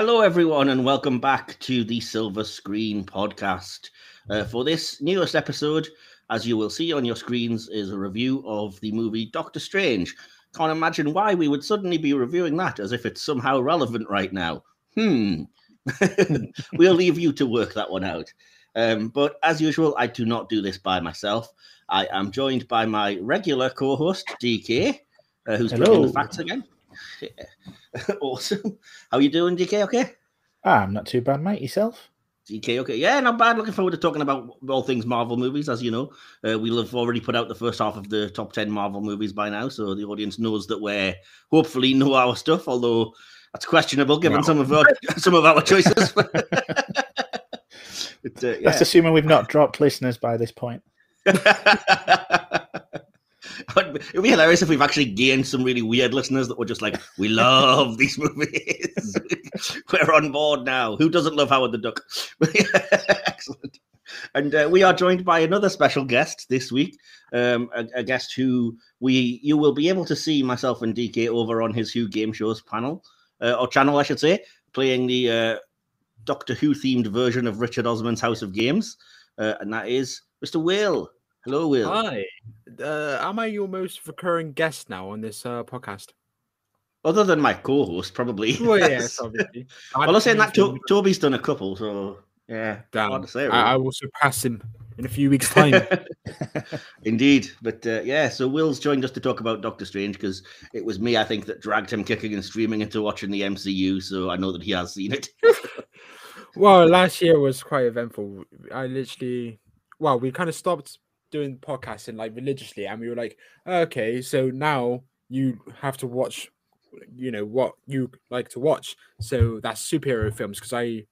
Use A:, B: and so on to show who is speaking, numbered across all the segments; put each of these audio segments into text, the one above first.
A: Hello, everyone, and welcome back to the Silver Screen podcast. Uh, for this newest episode, as you will see on your screens, is a review of the movie Doctor Strange. Can't imagine why we would suddenly be reviewing that as if it's somehow relevant right now. Hmm. we'll leave you to work that one out. Um, but as usual, I do not do this by myself. I am joined by my regular co host, DK, uh, who's bringing the facts again. awesome. How you doing, DK? Okay?
B: Ah, I'm not too bad, mate. Yourself?
A: DK, okay. Yeah, not bad. Looking forward to talking about all things Marvel movies. As you know, uh, we'll have already put out the first half of the top 10 Marvel movies by now. So the audience knows that we're hopefully know our stuff, although that's questionable given
B: No.
A: some of our some of our choices. But, uh,
B: Let's assuming we've not dropped listeners by this point.
A: It'd be hilarious if we've actually gained some really weird listeners that were just like, we love these movies. we're on board now. Who doesn't love Howard the Duck? Excellent. And uh, we are joined by another special guest this week, um, a, a guest who we you will be able to see myself and DK over on his Who Game Shows panel uh, or channel, I should say, playing the uh, Doctor Who themed version of Richard Osman's House of Games, uh, and that is Mr. Will. Hello, Will.
C: Hi. Uh, am I your most recurring guest now on this uh, podcast?
A: Other than my co-host, probably.
C: Well,
A: yes.
C: yes, obviously.
A: well, I'm saying that to- Toby's done a couple, so yeah,
C: Damn.
A: hard to say.
C: I, I will surpass him in a few weeks' time.
A: Indeed, but uh, yeah. So Will's joined us to talk about Doctor Strange because it was me, I think, that dragged him kicking and streaming into watching the MCU. So I know that he has seen it.
C: well, last year was quite eventful. I literally, well, we kind of stopped doing podcasting like religiously, and we were like, okay, so now you have to watch, you know, what you like to watch. So that's superhero films because I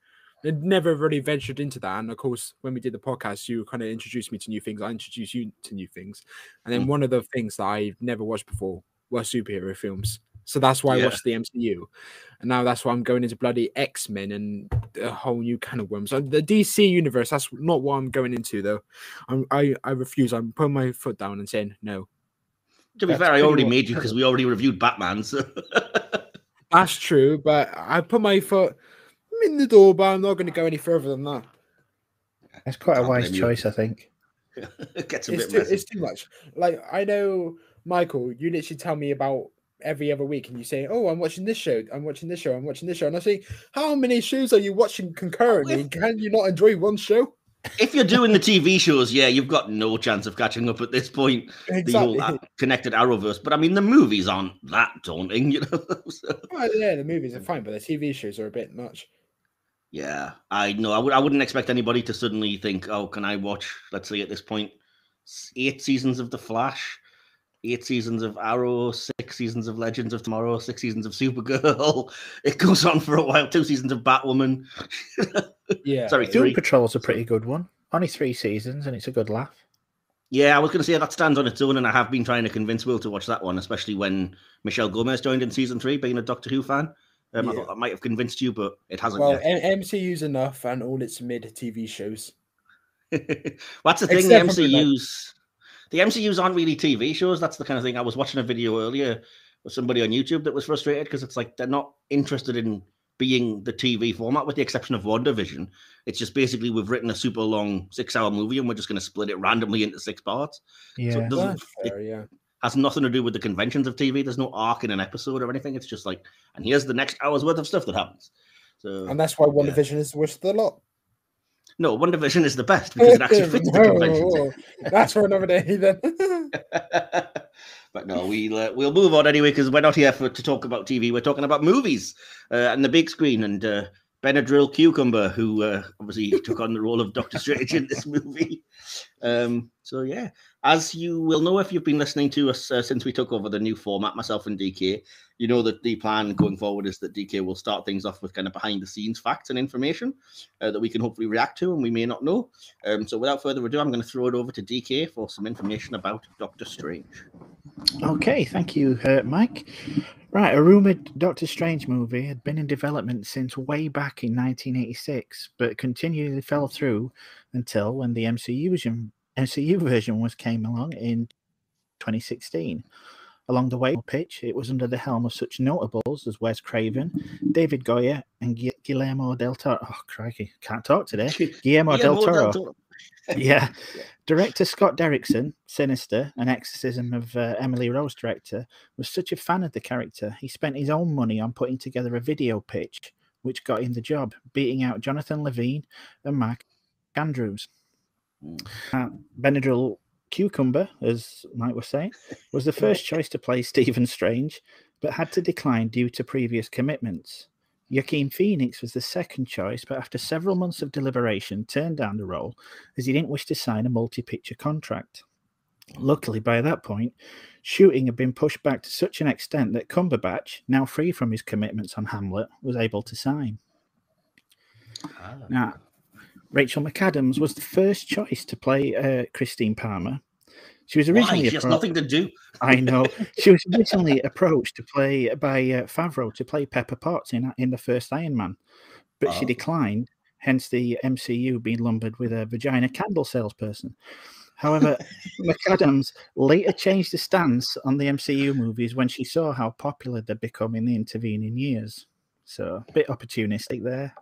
C: never really ventured into that. And of course, when we did the podcast, you kind of introduced me to new things. I introduced you to new things, and then
A: Mm.
C: one of the things that I've never watched before were superhero films. So that's why I
A: Yeah.
C: watched the MCU, and now that's why I'm going into bloody X Men and a whole new kind of worms. Uh, The DC universe, that's not what I'm going into though. I'm, I I refuse. I'm putting my foot down and saying no.
A: to be
C: That's
A: fair, I already
C: much-
A: made you because we already reviewed Batman. So
C: That's true, but I put my foot in the door, but I'm not going to go any further than that.
B: That's quite a
A: Can't
B: wise
A: blame you.
B: choice, I think.
A: it gets a
C: It's
A: bit
C: too,
A: messy.
C: it's too much. Like I know, Michael, you literally tell me about every other week, and you say, "Oh, I'm watching this show. I'm watching this show. I'm watching this show." And I say, "How many shows are you watching concurrently? Can you not enjoy one show?"
A: If you're doing the TV shows, yeah, you've got no chance of catching up at this point. The whole connected Arrowverse, but I mean, the movies aren't that daunting, you know. So,
C: Well, yeah, the movies are fine, but the TV shows are a bit much.
A: yeah, I know. I would. I wouldn't expect anybody to suddenly think, "Oh, can I watch?" Let's say at this eight seasons of The Flash, eight seasons of Arrow, six seasons of Legends of Tomorrow, six seasons of Supergirl. It goes on for a while. Two seasons of Batwoman.
C: Yeah,
A: Sorry,
B: Doom
A: three.
B: Patrol's a pretty good one. Only three seasons, and it's a good laugh.
A: Yeah, I was going to say that stands on its own, and I have been trying to convince Will to watch that one, especially when Michelle Gomez joined in season three, being a Doctor Who fan. Um, I thought that might have convinced you, but it hasn't
C: Well,
A: yet.
C: M- MCU's enough, and all its mid TV shows.
A: well, that's the thing. The
C: Except for
A: MCU's the MCU's aren't really TV shows. That's the kind of thing. I was watching a video earlier with somebody on YouTube that was frustrated because it's like they're not interested in being the TV format, with the exception of WandaVision. It's just basically we've written a super long six-hour movie and we're just going to split it randomly into six parts. So
B: Yeah.
A: it doesn't.
C: That's
A: It
C: yeah.
A: has nothing to do with the conventions of TV. There's no arc in an episode or anything. It's just like, and here's the next hour's worth of stuff that happens. So
C: And that's why One
A: yeah.
C: Division is the worst of the lot.
A: No, WandaVision is the best because it actually fits the conventions.
C: Oh, that's for another day then.
A: but no, we'll uh, we'll move on anyway because we're not here for to talk about TV. We're talking about movies uh, and the big screen and uh, Benadryl Cucumber, who uh, obviously took on the role of Doctor Strange in this movie. Um, so yeah, as you will know if you've been listening to us uh, since we took over the new format, myself and DK, you know that the plan going forward is that DK will start things off with kind of behind the scenes facts and information uh, that we can hopefully react to and we may not know. Um, so without further ado, I'm going to throw it over to DK for some information about Doctor Strange.
B: Okay, thank you, uh, Mike. Right, a rumored Doctor Strange movie had been in development since way back in 1986, but continually fell through until when the MCU version, MCU version was came along in 2016. Along the way pitch, it was under the helm of such notables as Wes Craven, David Goyer, and Gu- Guillermo del Toro. Oh, crikey, can't talk today. Guillermo, del Toro. yeah. Director Scott Derrickson, Sinister, an exorcism of uh, Emily Rose director, was such a fan of the character, he spent his own money on putting together a video pitch, which got him the job, beating out Jonathan Levine and Mark Andrews.
A: Mm.
B: Uh, Benadryl Cucumber, as Mike was saying, was the first choice to play Stephen Strange, but had to decline due to previous commitments. Joaquin Phoenix was the second choice, but after several months of deliberation, turned down the role as he didn't wish to sign a multi picture contract. Luckily, by that point, shooting had been pushed back to such an extent that Cumberbatch, now free from his commitments on Hamlet, was able to sign.
A: Ah.
B: Now, Rachel McAdams was the first choice to play uh, Christine Palmer. She was
A: Why?
B: originally
A: She has
B: appro-
A: nothing to do.
B: I know. She was originally approached to play by uh, Favreau to play Pepper Potts in in the first Iron Man, but she
A: Oh.
B: declined. Hence, the MCU being lumbered with a vagina candle salesperson. However, McAdams later changed the stance on the MCU movies when she saw how popular they'd become in the intervening years. So, a bit opportunistic there.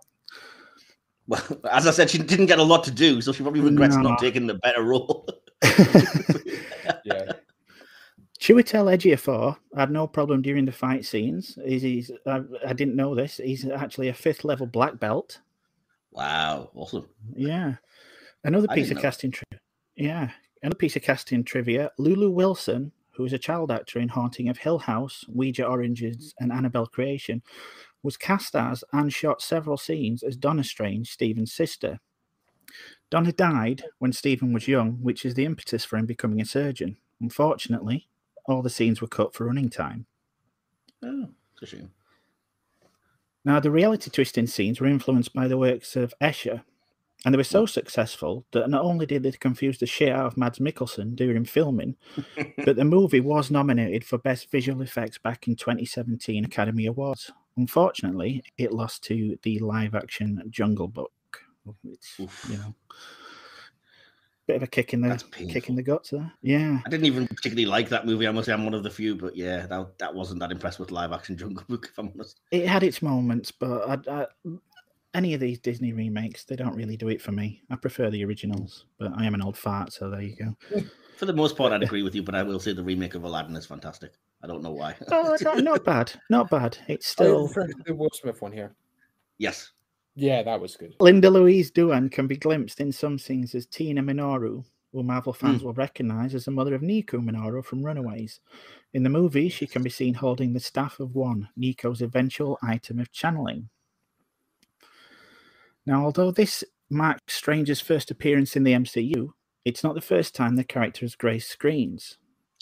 A: Well, as I said, she didn't get a lot to do, so she probably regrets
B: No.
A: not taking the better role.
C: Yeah.
B: Chiwetel Ejiofor had no problem during the fight scenes. He's, he's I, I didn't know this. He's actually a fifth level black belt.
A: wow, awesome.
B: Yeah. Another piece of
A: know.
B: casting trivia. Yeah. Another piece of casting trivia. Lulu Wilson, who is a child actor in Haunting of Hill House, Ouija Origins, and Annabelle Creation, was cast as and shot several scenes as Donna Strange, Stephen's sister. Donna died when Stephen was young, which is the impetus for him becoming a surgeon. Unfortunately, all the scenes were cut for running time.
A: Oh, it's a shame.
B: Now, the reality twisting scenes were influenced by the works of Escher, and they were so successful that not only did they confuse the shit out of Mads Mikkelsen during filming, but the movie was nominated for Best Visual Effects back in 2017 Academy Awards. Unfortunately, it lost to the live action Jungle Book,
A: Oof.
B: you know, bit of a kick in the kick in the guts there. Yeah.
A: I didn't even particularly like that movie. I must say I'm one of the few, but yeah, that, that wasn't that impressed with live action Jungle Book, if I'm honest.
B: It had its moments, but I, I, any of these Disney remakes, they don't really do it for me. I prefer the originals, but I am an old fart, so there you go.
A: For the most part, I'd agree with you, but I will say the remake of Aladdin is fantastic. I don't know why.
B: Oh, no, not bad, not bad. It's oh,
C: Still,
B: still
C: the Will Smith one here.
A: yes.
C: Yeah, that was good.
B: Linda Louise Duan can be glimpsed in some scenes as Tina Minoru, who Marvel fans hmm. will recognize as the mother of Nico Minoru from Runaways. In the movie, she can be seen holding the staff of one, Nico's eventual item of channeling. Now, although this marks Stranger's first appearance in the MCU, it's not the first time the character has graced screens.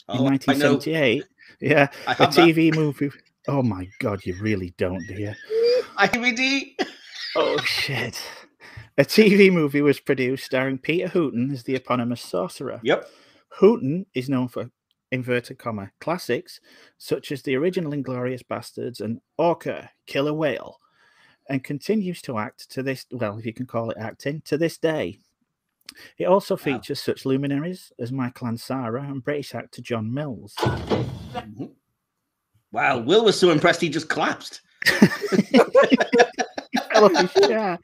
B: In
A: Oh, I
B: 1978, yeah, a
A: have that.
B: TV movie. Oh my God, you really don't, do you?
A: IMD.
B: Oh shit. A TV movie was produced starring Peter Hooton as the eponymous sorcerer.
A: Yep.
B: Hooton is known for inverted comma classics such as the original Inglorious Bastards and Orca, Killer Whale, and continues to act to this well, if you can call it acting, to this day. It also features such luminaries as Michael Ansara and British actor John Mills.
A: Mhm. Wow, Will was so impressed he just collapsed.
B: Fell off his chair.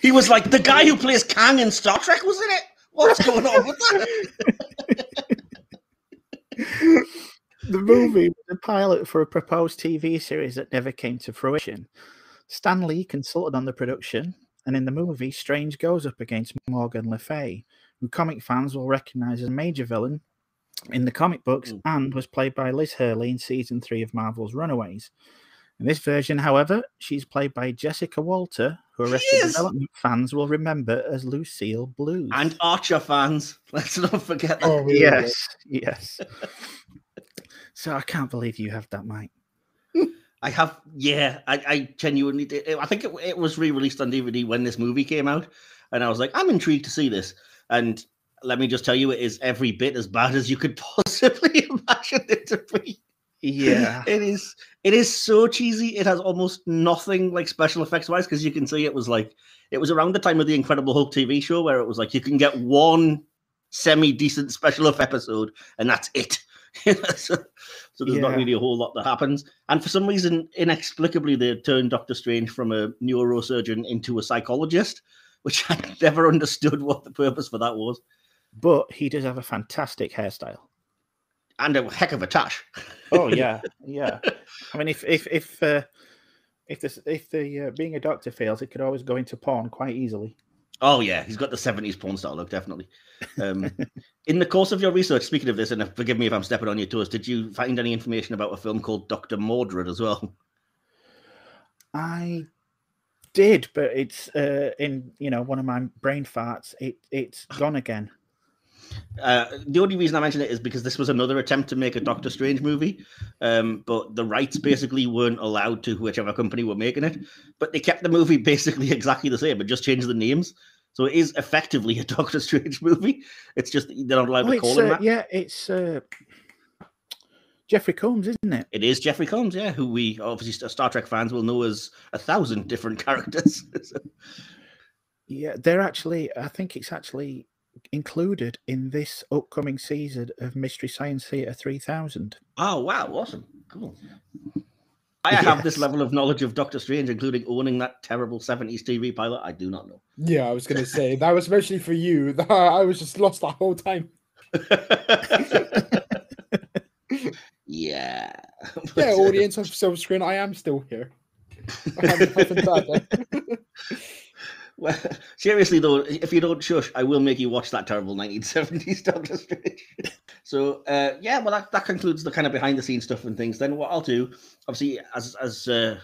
A: He was like, the guy who plays Kang in Star Trek was in it. What's going on with that?
B: the movie was a pilot for a proposed TV series that never came to fruition. Stan Lee consulted on the production, and in the movie, Strange goes up against Morgan Le Fay, who comic fans will recognize as a major villain in the comic books
A: Mm.
B: and was played by Liz Hurley in season three of Marvel's Runaways. In this version, however, she's played by Jessica Walter, who Arrested. Development fans will remember as Lucille Bluth.
A: And Archer fans, let's not forget that.
C: Oh.
B: Yes, yes. so I can't believe you have that, Mike.
A: I have, yeah, I, I genuinely did. I think it, it was re released on DVD when this movie came out. And I was like, I'm intrigued to see this. And let me just tell you, it is every bit as bad as you could possibly imagine it to be.
B: Yeah.
A: it is. It is so cheesy. It has almost nothing like special effects wise because you can see it was like it was around the time of the Incredible Hulk TV show where it was like you can get one semi decent special effect episode and that's it. so, so there's not really a whole lot that happens. And for some reason, inexplicably, they turned Doctor Strange from a neurosurgeon into a psychologist, which I never understood what the purpose for that was.
B: But he does have a fantastic hairstyle.
A: And a heck of a tash.
B: Oh yeah, yeah. I mean, if if if uh, if this if the uh, being a doctor fails, it could always go into porn quite easily.
A: Oh yeah, he's got the seventies porn star look, definitely. Um, in the course of your research, speaking of this, and forgive me if I'm stepping on your toes, did you find any information about a film called Doctor Mordrid as well?
B: I did, but it's uh, in you know one of my brain farts. It it's gone again.
A: Uh, the only reason I mention it is because this was another attempt to make a Doctor Strange movie, um, but the rights basically weren't allowed to whichever company were making it. But they kept the movie basically exactly the same, but just changed the names. So it is effectively a Doctor Strange movie. It's just they're not allowed
B: Oh,
A: to call him
B: uh,
A: that.
B: yeah, it's uh, Jeffrey Combs, isn't it?
A: It is Jeffrey Combs, yeah, who we obviously Star Trek fans will know as a thousand different characters.
B: Yeah, they're actually. I think it's actually included in this upcoming season of Mystery Science Theater 3000.
A: oh wow, awesome, cool. I have this level of knowledge of Doctor Strange, including owning that terrible 70s TV pilot. I do not know.
C: Yeah, I was gonna say that was mostly for you. I was just lost the whole time.
A: yeah.
C: Yeah, audience of Silver Screen, I am still here. I haven't, haven't died yet.
A: Well, seriously though, if you don't shush, I will make you watch that terrible 1970s Doctor Strange. so uh, yeah, well that, that concludes the kind of behind the scenes stuff and things. Then what I'll do, obviously, as as uh,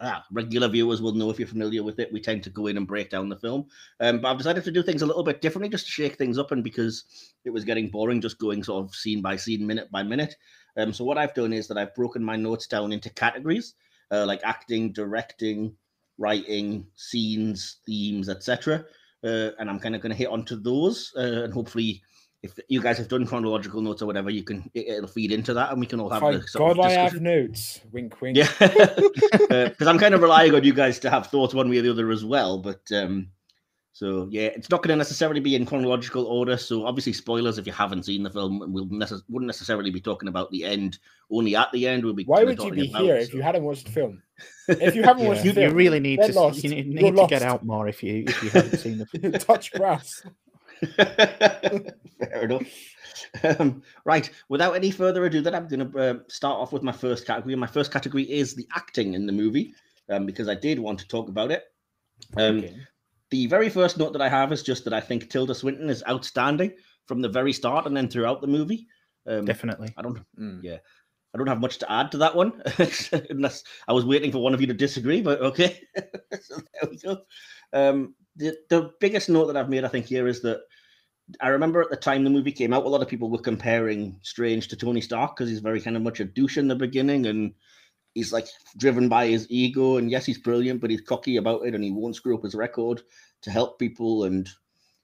A: ah, regular viewers will know if you're familiar with it, we tend to go in and break down the film. Um, but I've decided to do things a little bit differently, just to shake things up, and because it was getting boring, just going sort of scene by scene, minute by minute. Um, so what I've done is that I've broken my notes down into categories, uh, like acting, directing, writing, scenes, themes, etc. Uh, and I'm kind of going to hit onto those, uh, and hopefully, if you guys have done chronological notes or whatever, you can it, it'll feed into that, and we can all have
C: Thank
A: the
C: God I have notes. Wink, wink.
A: Yeah, because I'm kind of relying on you guys to have thoughts one way or the other as well. But um, so yeah, it's not going to necessarily be in chronological order. So obviously, spoilers if you haven't seen the film, and we'll necess- wouldn't necessarily be talking about the end. Only at the end, we'll be.
C: Why would you be
A: about
C: here
A: it,
C: if you hadn't watched the film? If you haven't
B: Yeah.
C: watched
B: You,
C: the
B: you
C: film,
B: really need to
C: lost.
B: you need, need to get out more if you if you haven't seen the film.
C: touch grass.
A: Fair enough. Um, right, without any further ado, then I'm going to uh, start off with my first category. My first category is the acting in the movie, um, because I did want to talk about it. Um,
C: Okay.
A: The very first note that I have is just that I think Tilda Swinton is outstanding from the very start and then throughout the movie. Um,
B: Definitely.
A: I don't,
C: Mm.
A: yeah, I don't have much to add to that one, unless I was waiting for one of you to disagree. But okay, so there we go. Um, the the biggest note that I've made, I think, here is that I remember at the time the movie came out, a lot of people were comparing Strange to Tony Stark because he's very kind of much a douche in the beginning and he's like driven by his ego. And yes, he's brilliant, but he's cocky about it and he won't screw up his record to help people and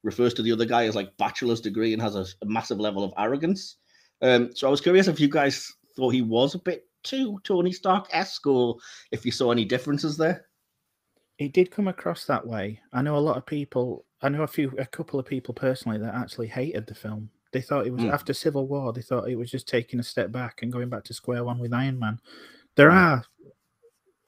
A: refers to the other guy as like bachelor's degree and has a, a massive level of arrogance. Um, so I was curious if you guys thought he was a bit too Tony Stark esque or if you saw any differences there.
B: It did come across that way. I know a lot of people. I know a few, a couple of people personally that actually hated the film. They thought it was
A: Mm.
B: after Civil War. They thought it was just taking a step back and going back to square one with Iron Man. There
A: Mm.
B: are,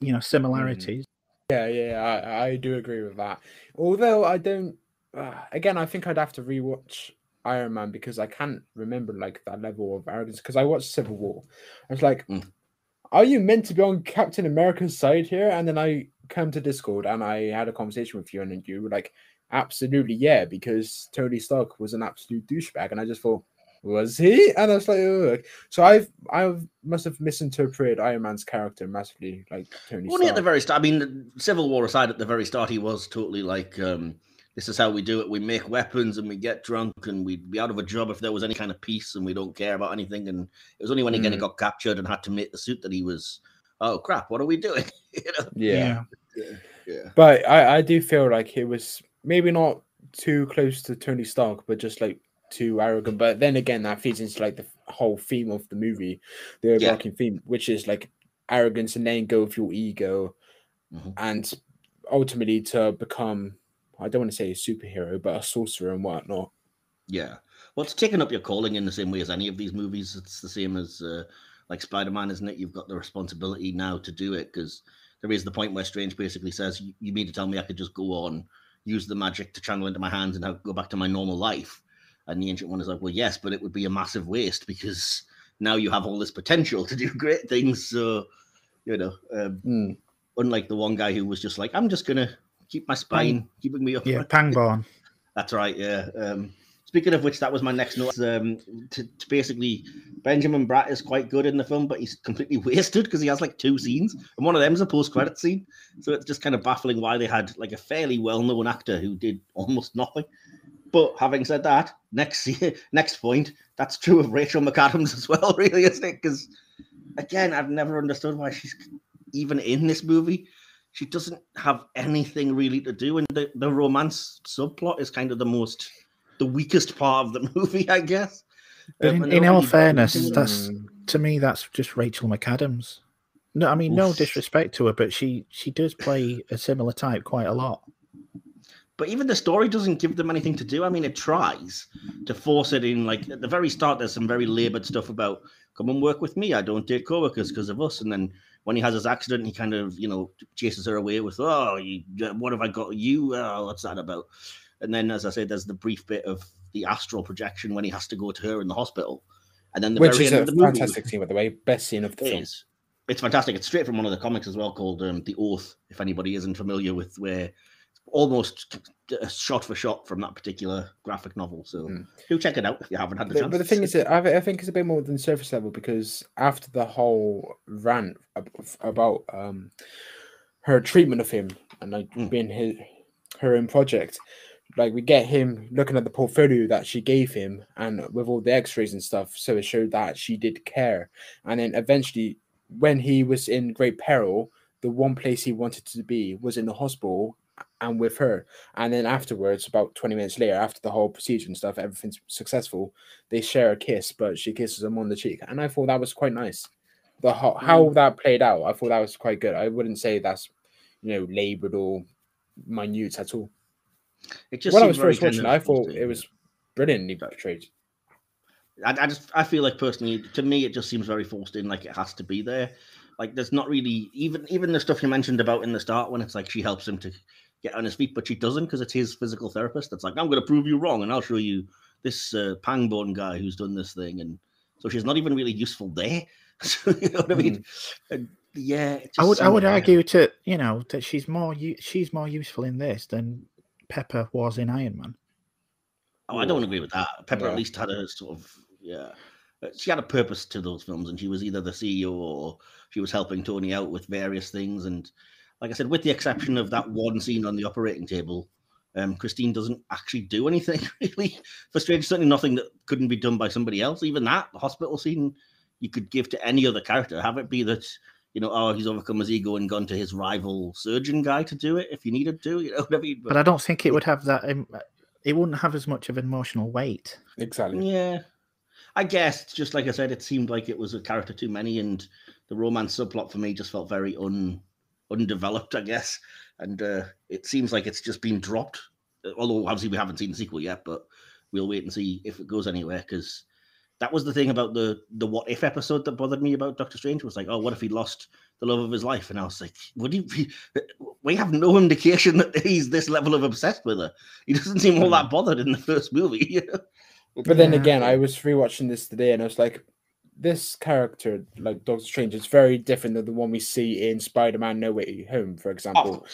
B: you know, similarities.
C: Yeah, yeah, I, I do agree with that. Although I don't, uh, again, I think I'd have to rewatch Iron Man because I can't remember like that level of arrogance. Because I watched Civil War, I was like,
A: Mm.
C: "Are you meant to be on Captain America's side here?" And then I come to Discord and I had a conversation with you, and you were like, "Absolutely, yeah," because Tony Stark was an absolute douchebag, and I just thought. Was he? And I was like, oh. so I've I must have misinterpreted Iron Man's character massively, like Tony
A: Only at the very start. I mean, Civil War aside, at the very start, he was totally like, um, "This is how we do it. We make weapons and we get drunk and we'd be out of a job if there was any kind of peace and we don't care about anything." And it was only when he kind of
C: Mm.
A: got captured and had to make the suit that he was, "Oh crap, what are we doing?" you know?
C: yeah.
A: Yeah.
C: But I, I do feel like it was maybe not too close to Tony Stark, but just like too arrogant. But then again, that feeds into like the whole theme of the movie, the
A: Yeah.
C: overarching theme, which is like arrogance and letting go of your ego,
A: Mhm.
C: and ultimately to become I don't want to say a superhero, but a sorcerer and whatnot.
A: Yeah. Well, it's taking up your calling in the same way as any of these movies. It's the same as uh, like Spider Man, isn't it? You've got the responsibility now to do it because there is the point where Strange basically says, "You, you mean to tell me I could just go on, use the magic to channel into my hands, and go back to my normal life?" And the ancient one is like, "Well, yes, but it would be a massive waste because now you have all this potential to do great things." So, you know, um,
C: Mm.
A: unlike the one guy who was just like, "I'm just gonna keep my spine keeping me up."
B: Yeah, Pangborn.
A: That's right. Yeah. Um, speaking of which, that was my next note. Um, to, to basically, Benjamin Bratt is quite good in the film, but he's completely wasted because he has like two scenes, and one of them is a post-credit scene. So it's just kind of baffling why they had like a fairly well-known actor who did almost nothing. But having said that, next next point, that's true of Rachel McAdams as well, really, isn't it? Because again, I've never understood why she's even in this movie she doesn't have anything really to do and the, the romance subplot is kind of the most the weakest part of the movie i guess
B: But
A: Um,
B: in, in all fairness, that's to me that's just Rachel McAdams. No, I mean no disrespect to her, but she she does play a similar type quite a lot.
A: But even the story doesn't give them anything to do i mean it tries to force it in like at the very start there's some very labored stuff about come and work with me i don't date coworkers because of us and then when he has his accident he kind of you know chases her away with oh you, what have i got you oh, what's that about and then as i said there's the brief bit of the astral projection when he has to go to her in the hospital and then the
C: Which
A: very
C: is
A: end
C: a
A: of the movie
C: fantastic scene, by the way. Best scene of the film.
A: is. It's fantastic. It's straight from one of the comics as well, called um, "The Oath." If anybody isn't familiar with where almost shot for shot from that particular graphic novel, so
C: Mm.
A: do check it out if you haven't had the
C: But,
A: chance.
C: but the thing is, that I, I think it's a bit more than surface level because after the whole rant about um, her treatment of him and like
A: Mm.
C: being his, her own project, like we get him looking at the portfolio that she gave him and with all the X-rays and stuff, so it showed that she did care. And then eventually, when he was in great peril, the one place he wanted to be was in the hospital and with her. And then afterwards, about 20 minutes later, after the whole procedure and stuff, everything's successful, they share a kiss, but she kisses him on the cheek. And I thought that was quite nice. The how, mm. how that played out, I thought that was quite good. I wouldn't say that's, you know, labored or minute at all.
A: it just
C: when I was
A: very
C: first watching I thought it was brilliantly portrayed.
A: I, I just I feel like personally, to me, it just seems very forced in. Like it has to be there. Like there's not really even even the stuff you mentioned about in the start when it's like she helps him to get on his feet, but she doesn't because it's his physical therapist. That's like I'm going to prove you wrong, and I'll show you this uh, Pangborn guy who's done this thing, and so she's not even really useful there. So, you know what I mean? And, yeah,
B: I would I would argue to you know that she's more she's more useful in this than Pepper was in Iron Man.
A: Oh, I don't agree with that. Pepper
C: Yeah.
A: at least had a sort of yeah. uh, She had a purpose to those films, and she was either the CEO or she was helping Tony out with various things. And like I said, with the exception of that one scene on the operating table, um, Christine doesn't actually do anything really. For Strange, certainly nothing that couldn't be done by somebody else. Even that the hospital scene, you could give to any other character. Have it be that you know, oh, he's overcome his ego and gone to his rival surgeon guy to do it if you needed to. You know what I mean?
B: But I don't think it would have that. Um, it wouldn't have as much of an emotional weight.
C: Exactly.
A: Yeah. I guess just like I said, it seemed like it was a character too many, and the romance subplot for me just felt very un undeveloped, I guess. And uh, it seems like it's just been dropped. Uh, Although obviously we haven't seen the sequel yet, but we'll wait and see if it goes anywhere. Because that was the thing about the the what if episode that bothered me about Doctor Strange was like, oh, what if he lost the love of his life? And I was like, would he? Be... We have no indication that he's this level of obsessed with her. He doesn't seem all that bothered in the first movie.
C: But then
B: Yeah.
C: again, I was rewatching this today and I was like, this character, like Doctor Strange, is very different than the one we see in Spider Man No Way Home, for example.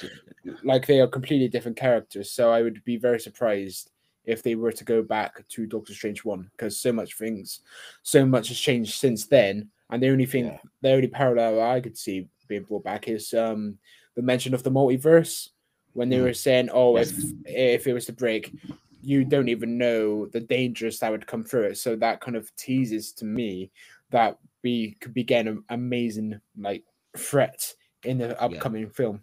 A: yeah.
C: Like they are completely different characters. So I would be very surprised if they were to go back to Doctor Strange 1 because so much things, so much has changed since then. And the only thing,
A: Yeah.
C: the only parallel I could see being brought back is um the mention of the multiverse when they
A: Mm.
C: were saying, oh,
A: Yes.
C: if if it was to break, you don't even know the dangers that would come through it. So that kind of teases to me that we could be getting an amazing like threat in the upcoming film.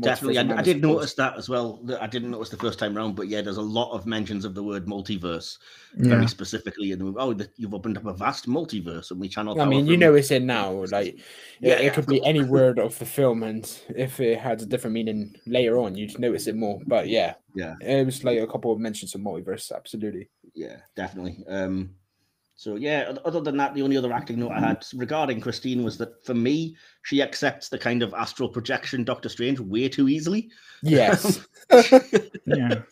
A: Definitely, I, I did notice that as well. that I didn't notice the first time round, but yeah, there's a lot of mentions of the word multiverse very specifically in the movie. Oh, that you've opened up a vast multiverse, and we channel.
C: I mean, you know it's in now. Like,
A: Yeah,
C: yeah, it
A: yeah,
C: could be any word of the film, and if it had a different meaning later on, you'd notice it more. But yeah,
A: Yeah.
C: it was like a couple of mentions of multiverse. Absolutely.
A: Yeah, definitely. Um, so yeah, other than that, the only other acting note I had regarding Christine was that for me, she accepts the kind of astral projection Doctor Strange way too easily.
C: Yes.
B: Yeah.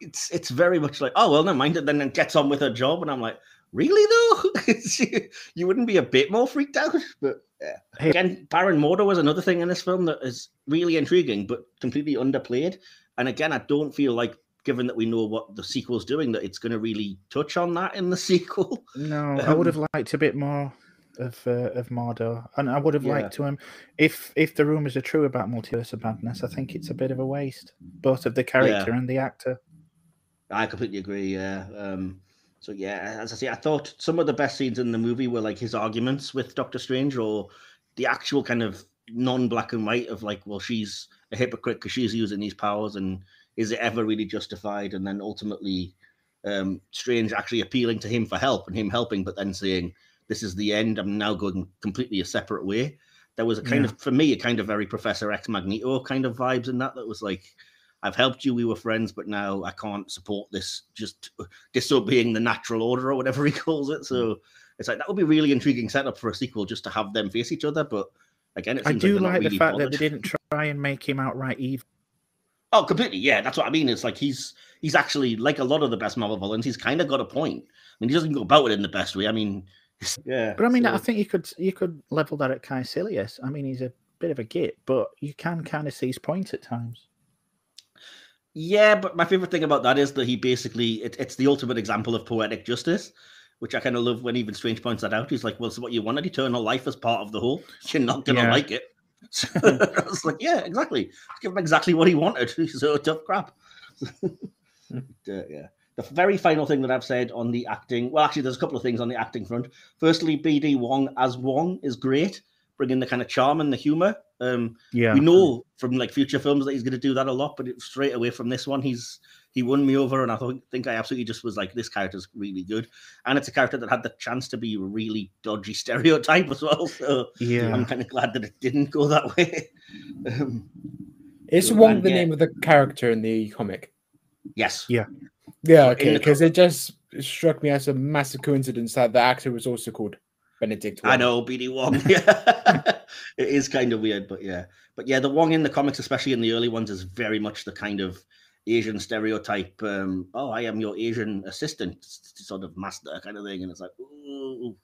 A: It's it's very much like, oh well, never mind. And then it gets on with her job, and I'm like, really though? you wouldn't be a bit more freaked out? But yeah.
B: Hey-
A: again, Baron Mordo was another thing in this film that is really intriguing, but completely underplayed. And again, I don't feel like, given that we know what the sequel's doing, that it's going to really touch on that in the sequel.
B: No, I would
A: Um,
B: have liked a bit more of uh, of Mordo, and I would have
A: Yeah.
B: liked to him if if the rumors are true about Multiverse of Madness. I think it's a bit of a waste, both of the character and the actor.
A: I completely agree. Yeah. Um, so yeah, as I say, I thought some of the best scenes in the movie were like his arguments with Doctor Strange, or the actual kind of non-black and white of like, well, she's a hypocrite because she's using these powers, and is it ever really justified? And then ultimately, um, Strange actually appealing to him for help and him helping, but then saying, "This is the end. I'm now going completely a separate way." There was a kind
B: Yeah.
A: of, for me, a kind of very Professor X Magneto kind of vibes in that. That was like, I've helped you, we were friends, but now I can't support this just disobeying the natural order or whatever he calls it. So it's like that would be really intriguing setup for a sequel just to have them face each other. But again, it
B: I do
A: like,
B: like
A: not
B: the
A: really
B: fact that they didn't try and make him outright evil.
A: Oh, completely. Yeah, that's what I mean. It's like he's he's actually like a lot of the best Marvel villains. He's kind of got a point. I mean, he doesn't go about it in the best way. I mean, yeah.
B: But I mean, I think you could you could level that at Kaecilius. I mean, he's a bit of a git, but you can kind of see his point at times.
A: Yeah, but my favorite thing about that is that he basically it, it's the ultimate example of poetic justice, which I kind of love when even Strange points that out. He's like, "Well, so what you wanted eternal life as part of the whole? You're not gonna
B: Yeah.
A: like it." So I was like, "Yeah, exactly. Give him exactly what he wanted." So tough crap.
B: Hmm.
A: But, uh, yeah. The very final thing that I've said on the acting, well, actually, there's a couple of things on the acting front. Firstly, BD Wong as Wong is great, bringing the kind of charm and the humor. Um,
B: Yeah,
A: we know from like future films that he's going to do that a lot, but it, straight away from this one, he's he won me over, and I think think I absolutely just was like, this character's really good, and it's a character that had the chance to be a really dodgy stereotype as well. So
B: yeah.
A: I'm kind of glad that it didn't go that way. Um,
C: Is
A: So,
C: Wong the
A: yeah.
C: name of the character in the comic?
A: yes,
B: Yeah.
C: Yeah,
A: in
C: okay.
A: the
C: Because it just struck me as a massive coincidence that the actor was also called Benedict.
A: I
C: Wong.
A: know BD Wong. Yeah, it is kind of weird, but yeah, but yeah, the Wong in the comics, especially in the early ones, is very much the kind of Asian stereotype. Um, oh, I am your Asian assistant, s- s- sort of master kind of thing, and it's like, ooh,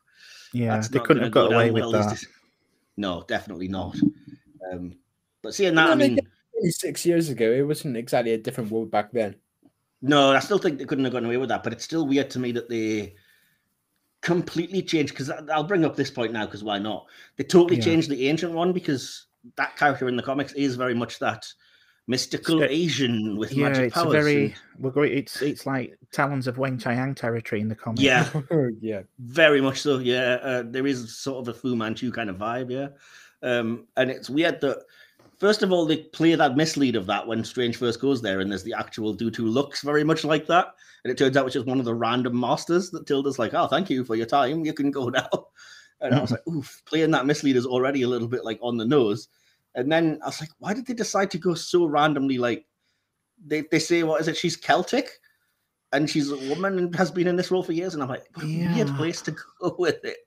B: yeah, they couldn't
A: gonna
B: have
A: go
B: got away with
A: well,
B: that.
A: No, definitely not. Um, but seeing that, I mean,
C: Six years ago, it wasn't exactly a different world back then.
A: no, I still think they couldn't have gotten away with that. But it's still weird to me that they completely changed. Because I'll bring up this point now, because why not? They totally
B: Yeah.
A: changed the ancient one because that character in the comics is very much that mystical
B: Sca-
A: Asian with
B: Yeah,
A: magic
B: it's
A: powers.
B: a very
A: and-
B: we're going. It's it's like Talons of Weng Chiang territory in the comic.
A: yeah,
C: yeah.
A: Very much so, yeah. Uh, there is sort of a Fu Manchu kind of vibe, yeah. Um, and it's weird that, first of all, they play that mislead of that when Strange first goes there, and there's the actual dude who looks very much like that. And it turns out it's just one of the random masters that Tilda's like, oh, thank you for your time. You can go now. And I was like, oof, playing that mislead is already a little bit like on the nose. And then I was like, why did they decide to go so randomly? Like, they, they say, what is it? She's Celtic and she's a woman and has been in this role for years. And I'm like, what a weird place to go with it.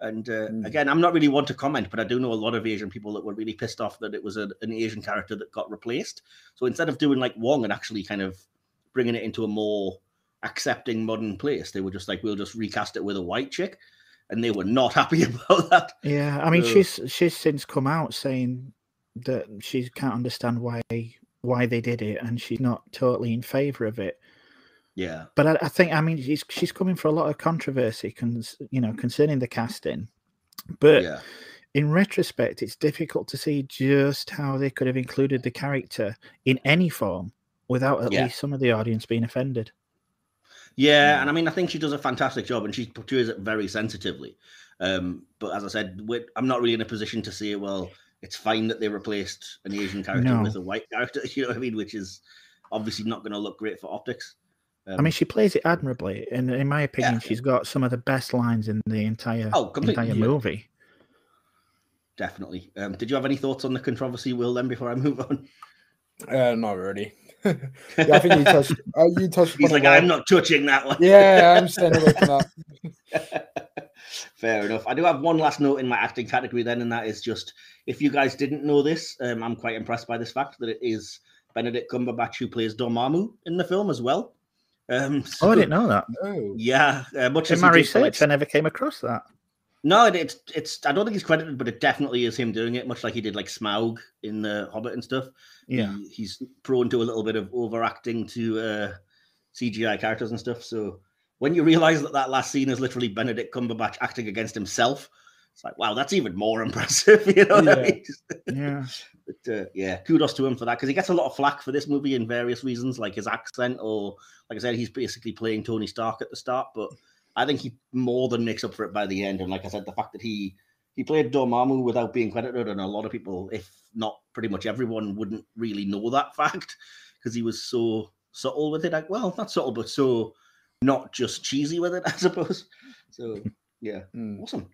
A: And uh,
C: Mm.
A: again, I'm not really one to comment, but I do know a lot of Asian people that were really pissed off that it was a, an Asian character that got replaced. So instead of doing like Wong and actually kind of bringing it into a more accepting modern place, they were just like, we'll just recast it with a white chick. And they were not happy about that.
B: Yeah, I mean,
A: So-
B: she's she's since come out saying that she can't understand why why they did it, and she's not totally in favor of it.
A: Yeah.
B: But I, I think, I mean, she's she's coming for a lot of controversy, cons, you know, concerning the casting. But
A: Yeah.
B: in retrospect, it's difficult to see just how they could have included the character in any form without at
A: Yeah.
B: least some of the audience being offended.
A: Yeah,
C: Yeah.
A: and I mean, I think she does a fantastic job, and she portrays it very sensitively. Um, but as I said, we I'm not really in a position to say, well, it's fine that they replaced an Asian character
B: No.
A: with a white character. You know what I mean? Which is obviously not going to look great for optics. Um,
B: I mean, she plays it admirably, and in my opinion, she's got some of the best lines in the entire
A: oh,
B: entire
A: yeah,
B: movie.
A: definitely. Um, did you have any thoughts on the controversy, Will? Then before I move on,
C: Uh, not really. Yeah, I think you touched. Uh, you touched.
A: He's
C: upon
A: like,
C: a
A: I'm not touching that one.
C: Yeah, I'm staying away from that.
A: Fair enough. I do have one last note in my acting category then, and that is just if you guys didn't know this, um, I'm quite impressed by this fact that it is Benedict Cumberbatch who plays Dormammu in the film as well. Um,
B: Oh, I didn't know that.
C: Oh,
A: Yeah, uh, much
B: In
A: as
B: my
A: he did for, like,
B: research, I never came across that.
A: No, it, it's it's. I don't think he's credited, but it definitely is him doing it, much like he did like Smaug in the Hobbit and stuff.
B: Yeah.
A: He- he's prone to a little bit of overacting to uh, CGI characters and stuff. So when you realize that that last scene is literally Benedict Cumberbatch acting against himself, it's like, wow, that's even more impressive. You know what I
C: Yeah.
A: mean?
B: Yeah.
A: But, uh, yeah, kudos to him for that because he gets a lot of flack for this movie in various reasons, like his accent, or like I said, he's basically playing Tony Stark at the start. But I think he more than makes up for it by the end. And like I said, the fact that he he played Dormammu without being credited, and a lot of people, if not pretty much everyone, wouldn't really know that fact because he was so subtle with it. Like, well, not subtle, but so not just cheesy with it, I suppose. So yeah,
C: Mm.
A: Awesome.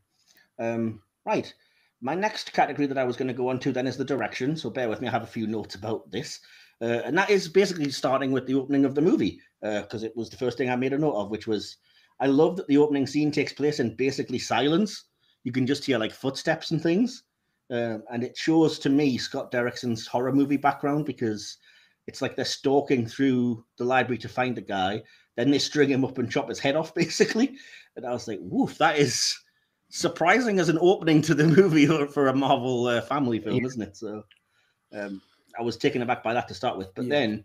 A: Um, right. My next category that I was going to go on to then is the direction. So bear with me. I have a few notes about this. Uh, and that is basically starting with the opening of the movie because it was the first thing I made a note of, which was I love that the opening scene takes place in basically silence. You can just hear like footsteps and things. Um, and it shows to me Scott Derrickson's horror movie background because it's like they're stalking through the library to find a guy. Then they string him up and chop his head off, basically. And I was like, woof, that is surprising as an opening to the movie or for a Marvel uh, family film,
B: Yeah.
A: isn't it? So um, I was taken aback by that to start with. But
C: Yeah.
A: then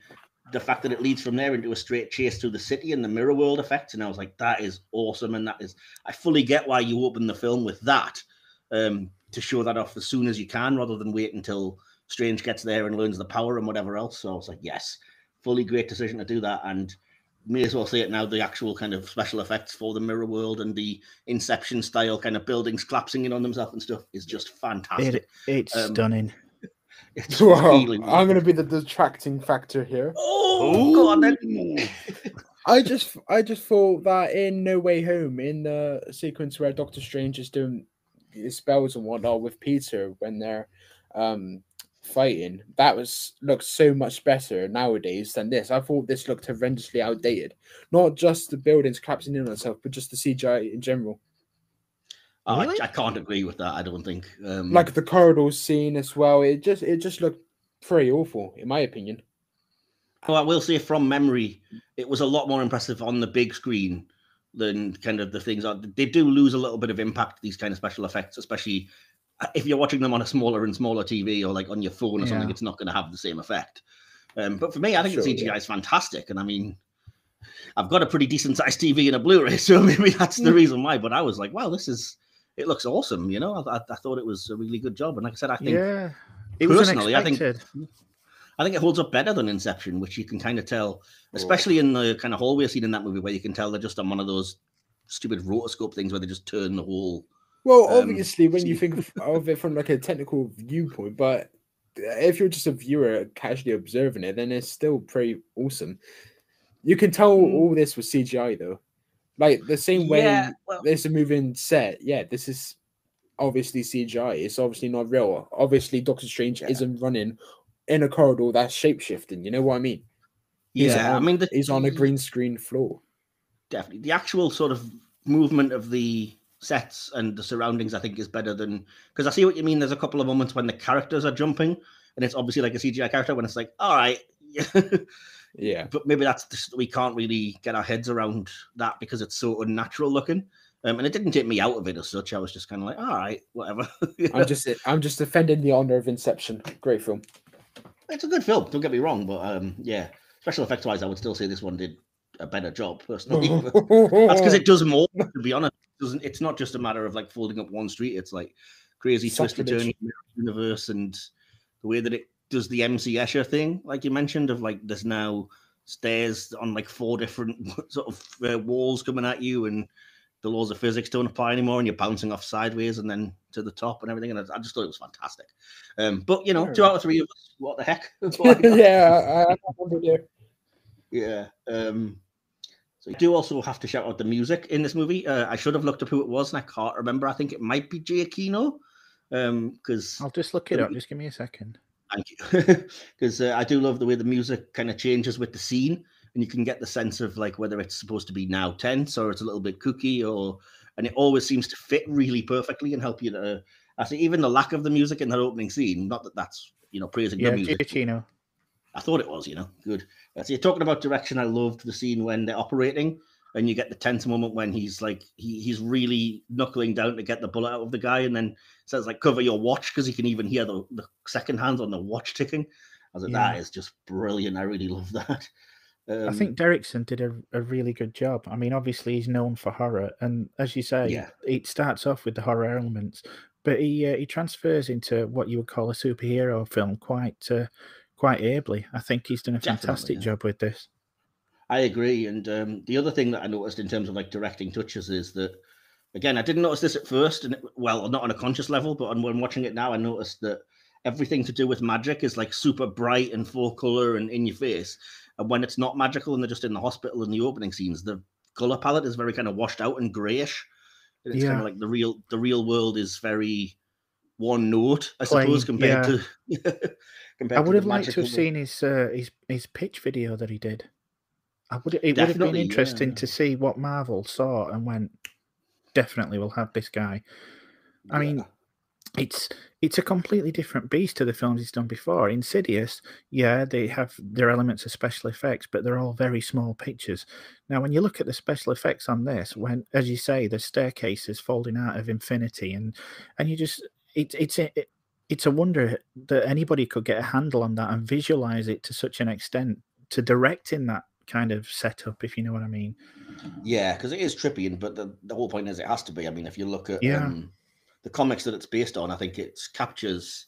A: the fact that it leads from there into a straight chase through the city and the mirror world effect, and I was like, that is awesome. And that is, I fully get why you open the film with that um, to show that off as soon as you can rather than wait until Strange gets there and learns the power and whatever else. So I was like, yes, fully great decision to do that. And may as well say it now the actual kind of special effects for the mirror world and the inception style kind of buildings collapsing in on themselves and stuff is just fantastic
B: It, it's
A: Um,
B: stunning.
A: It's
C: Well,
A: really, really
C: I'm going to be the detracting factor here.
A: oh go on then
C: I just, I just thought that in No Way Home, in the sequence where Doctor Strange is doing his spells and whatnot with Peter when they're um fighting, that was looks so much better nowadays than this. I thought this looked horrendously outdated. Not just the buildings collapsing in on itself, but just the CGI in general.
A: Oh,
B: Really?
A: I, I can't agree with that i don't think um
C: Like the corridor scene as well. It just, it just looked pretty awful, in my opinion.
A: Well, I will say from memory, it was a lot more impressive on the big screen than kind of the things are. They do lose a little bit of impact, these kind of special effects, especially uh, if you're watching them on a smaller and smaller TV or like on your phone or something, it's not going to have the same effect. Um, but for me, I think
C: Sure,
A: the CGI
C: yeah.
A: is fantastic. And I mean, I've got a pretty decent sized TV and a Blu ray, so maybe that's the reason why. But I was like, wow, this is, it looks awesome. You know, I, I, I thought it was a really good job. And like I said, I think
B: Yeah. It was
A: personally, I think- I think it holds up better than Inception, which you can kind of tell,
C: Oh.
A: especially in the kind of hallway scene in that movie, where you can tell they're just on one of those stupid rotoscope things where they just turn the whole.
C: Well,
A: Um,
C: obviously, when you think of- of it from like a technical viewpoint, but if you're just a viewer casually observing it, then it's still pretty awesome. You can tell
A: Mm.
C: all this was CGI though, like the same way
A: Yeah, well-
C: there's a moving set. Yeah, this is obviously CGI. It's obviously not real. Obviously, Doctor Strange
A: Yeah.
C: isn't running in a corridor that's shape shifting. You know what I mean? He's
A: Yeah, I mean, the,
C: He's on a green screen floor.
A: Definitely, the actual sort of movement of the sets and the surroundings, I think, is better than because I see what you mean. There's a couple of moments when the characters are jumping, and it's obviously like a CGI character when it's like, all right.
C: Yeah.
A: but maybe that's just, we can't really get our heads around that because it's so unnatural looking. Um, and it didn't take me out of it as such. I was just kind of like, all right, whatever.
C: I'm just I'm just defending the honor of Inception. Great film.
A: it's a good film. Don't get me wrong, but um, yeah, special effects wise, I would still say this one did a better job personally. that's because it does more. To be honest, it doesn't it's not just a matter of like folding up one street. It's like crazy twisted
C: Sacrilege.
A: turning universe and the way that it does the MC Escher thing, like you mentioned, of like there's now stairs on like four different sort of uh, walls coming at you and the laws of physics don't apply anymore and you're bouncing off sideways and then to the top and everything and I, I just thought it was fantastic um but you know two out of three of us what the heck
C: yeah, I, I remember there.
A: Yeah. Um, so you do also have to shout out the music in this movie. Uh, I should have looked up who it was, and I can't remember. I think it might be Giacchino, because
B: I'll just look it up. Just give me a second.
A: Thank you, because uh, I do love the way the music kind of changes with the scene, and you can get the sense of like whether it's supposed to be now tense or it's a little bit kooky, or and it always seems to fit really perfectly and help you to. I think even the lack of the music in that opening scene, not that that's you know praising
B: Yeah,
A: the music.
B: Giacchino.
A: I thought it was, you know, good. Uh, So you're talking about direction. I loved the scene when they're operating, and you get the tense moment when he's like he, he's really knuckling down to get the bullet out of the guy, and then says like cover your watch because he can even hear the, the second hands on the watch ticking. I was like,
B: Yeah.
A: that is just brilliant. I really love that. Um,
B: I think Derrickson did a, a really good job. I mean, obviously he's known for horror, and as you say,
A: Yeah.
B: it starts off with the horror elements, but he uh, he transfers into what you would call a superhero film quite uh, quite ably. I think he's done a
A: Definitely,
B: fantastic
A: yeah.
B: job with this.
A: I agree. And um, the other thing that I noticed in terms of like directing touches is that, again, I didn't notice this at first, and it, well, not on a conscious level, but on, when watching it now, I noticed that everything to do with magic is like super bright and full color and in your face. And when it's not magical and they're just in the hospital in the opening scenes, the color palette is very kind of washed out and grayish. And it's kind of like the real the real world is very one note, I
B: Plain,
A: suppose, compared
B: yeah.
A: to compared
B: I would
A: the
B: have liked to have seen his uh, his his pitch video that he did. I would. It would have been interesting
A: yeah.
B: to see what Marvel saw and went. Definitely, we'll have this guy. I mean, it's it's a completely different beast to the films he's done before. Insidious, yeah, they have their elements of special effects, but they're all very small pictures. Now, when you look at the special effects on this, when, as you say, the staircase is folding out of infinity, and and you just it, it's it, it's a wonder that anybody could get a handle on that and visualize it to such an extent to direct in that kind of setup, if you know what I mean.
A: Yeah, because it is trippy, and but the, the whole point is it has to be. I mean, if you look at
B: Yeah.
A: um, the comics that it's based on, I think it captures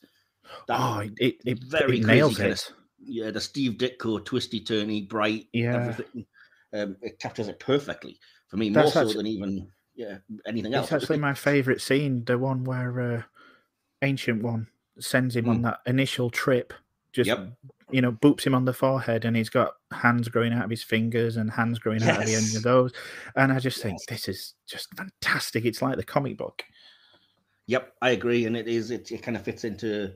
A: that
B: oh, it it,
A: very
B: it nails it.
A: of yeah, the Steve Ditko twisty turny, bright,
B: Yeah.
A: everything. Um, it captures it perfectly for me,
B: That's
A: more so than even yeah anything else.
B: It's actually my favorite scene, the one where uh, Ancient One sends him on
A: Mm.
B: that initial trip, just
A: Yep.
B: You know, boops him on the forehead, and he's got hands growing out of his fingers and hands growing out of the end of those. And I just think
A: Yes.
B: this is just fantastic. It's like the comic book.
A: Yep, I agree, and it is. It, it kind of fits into.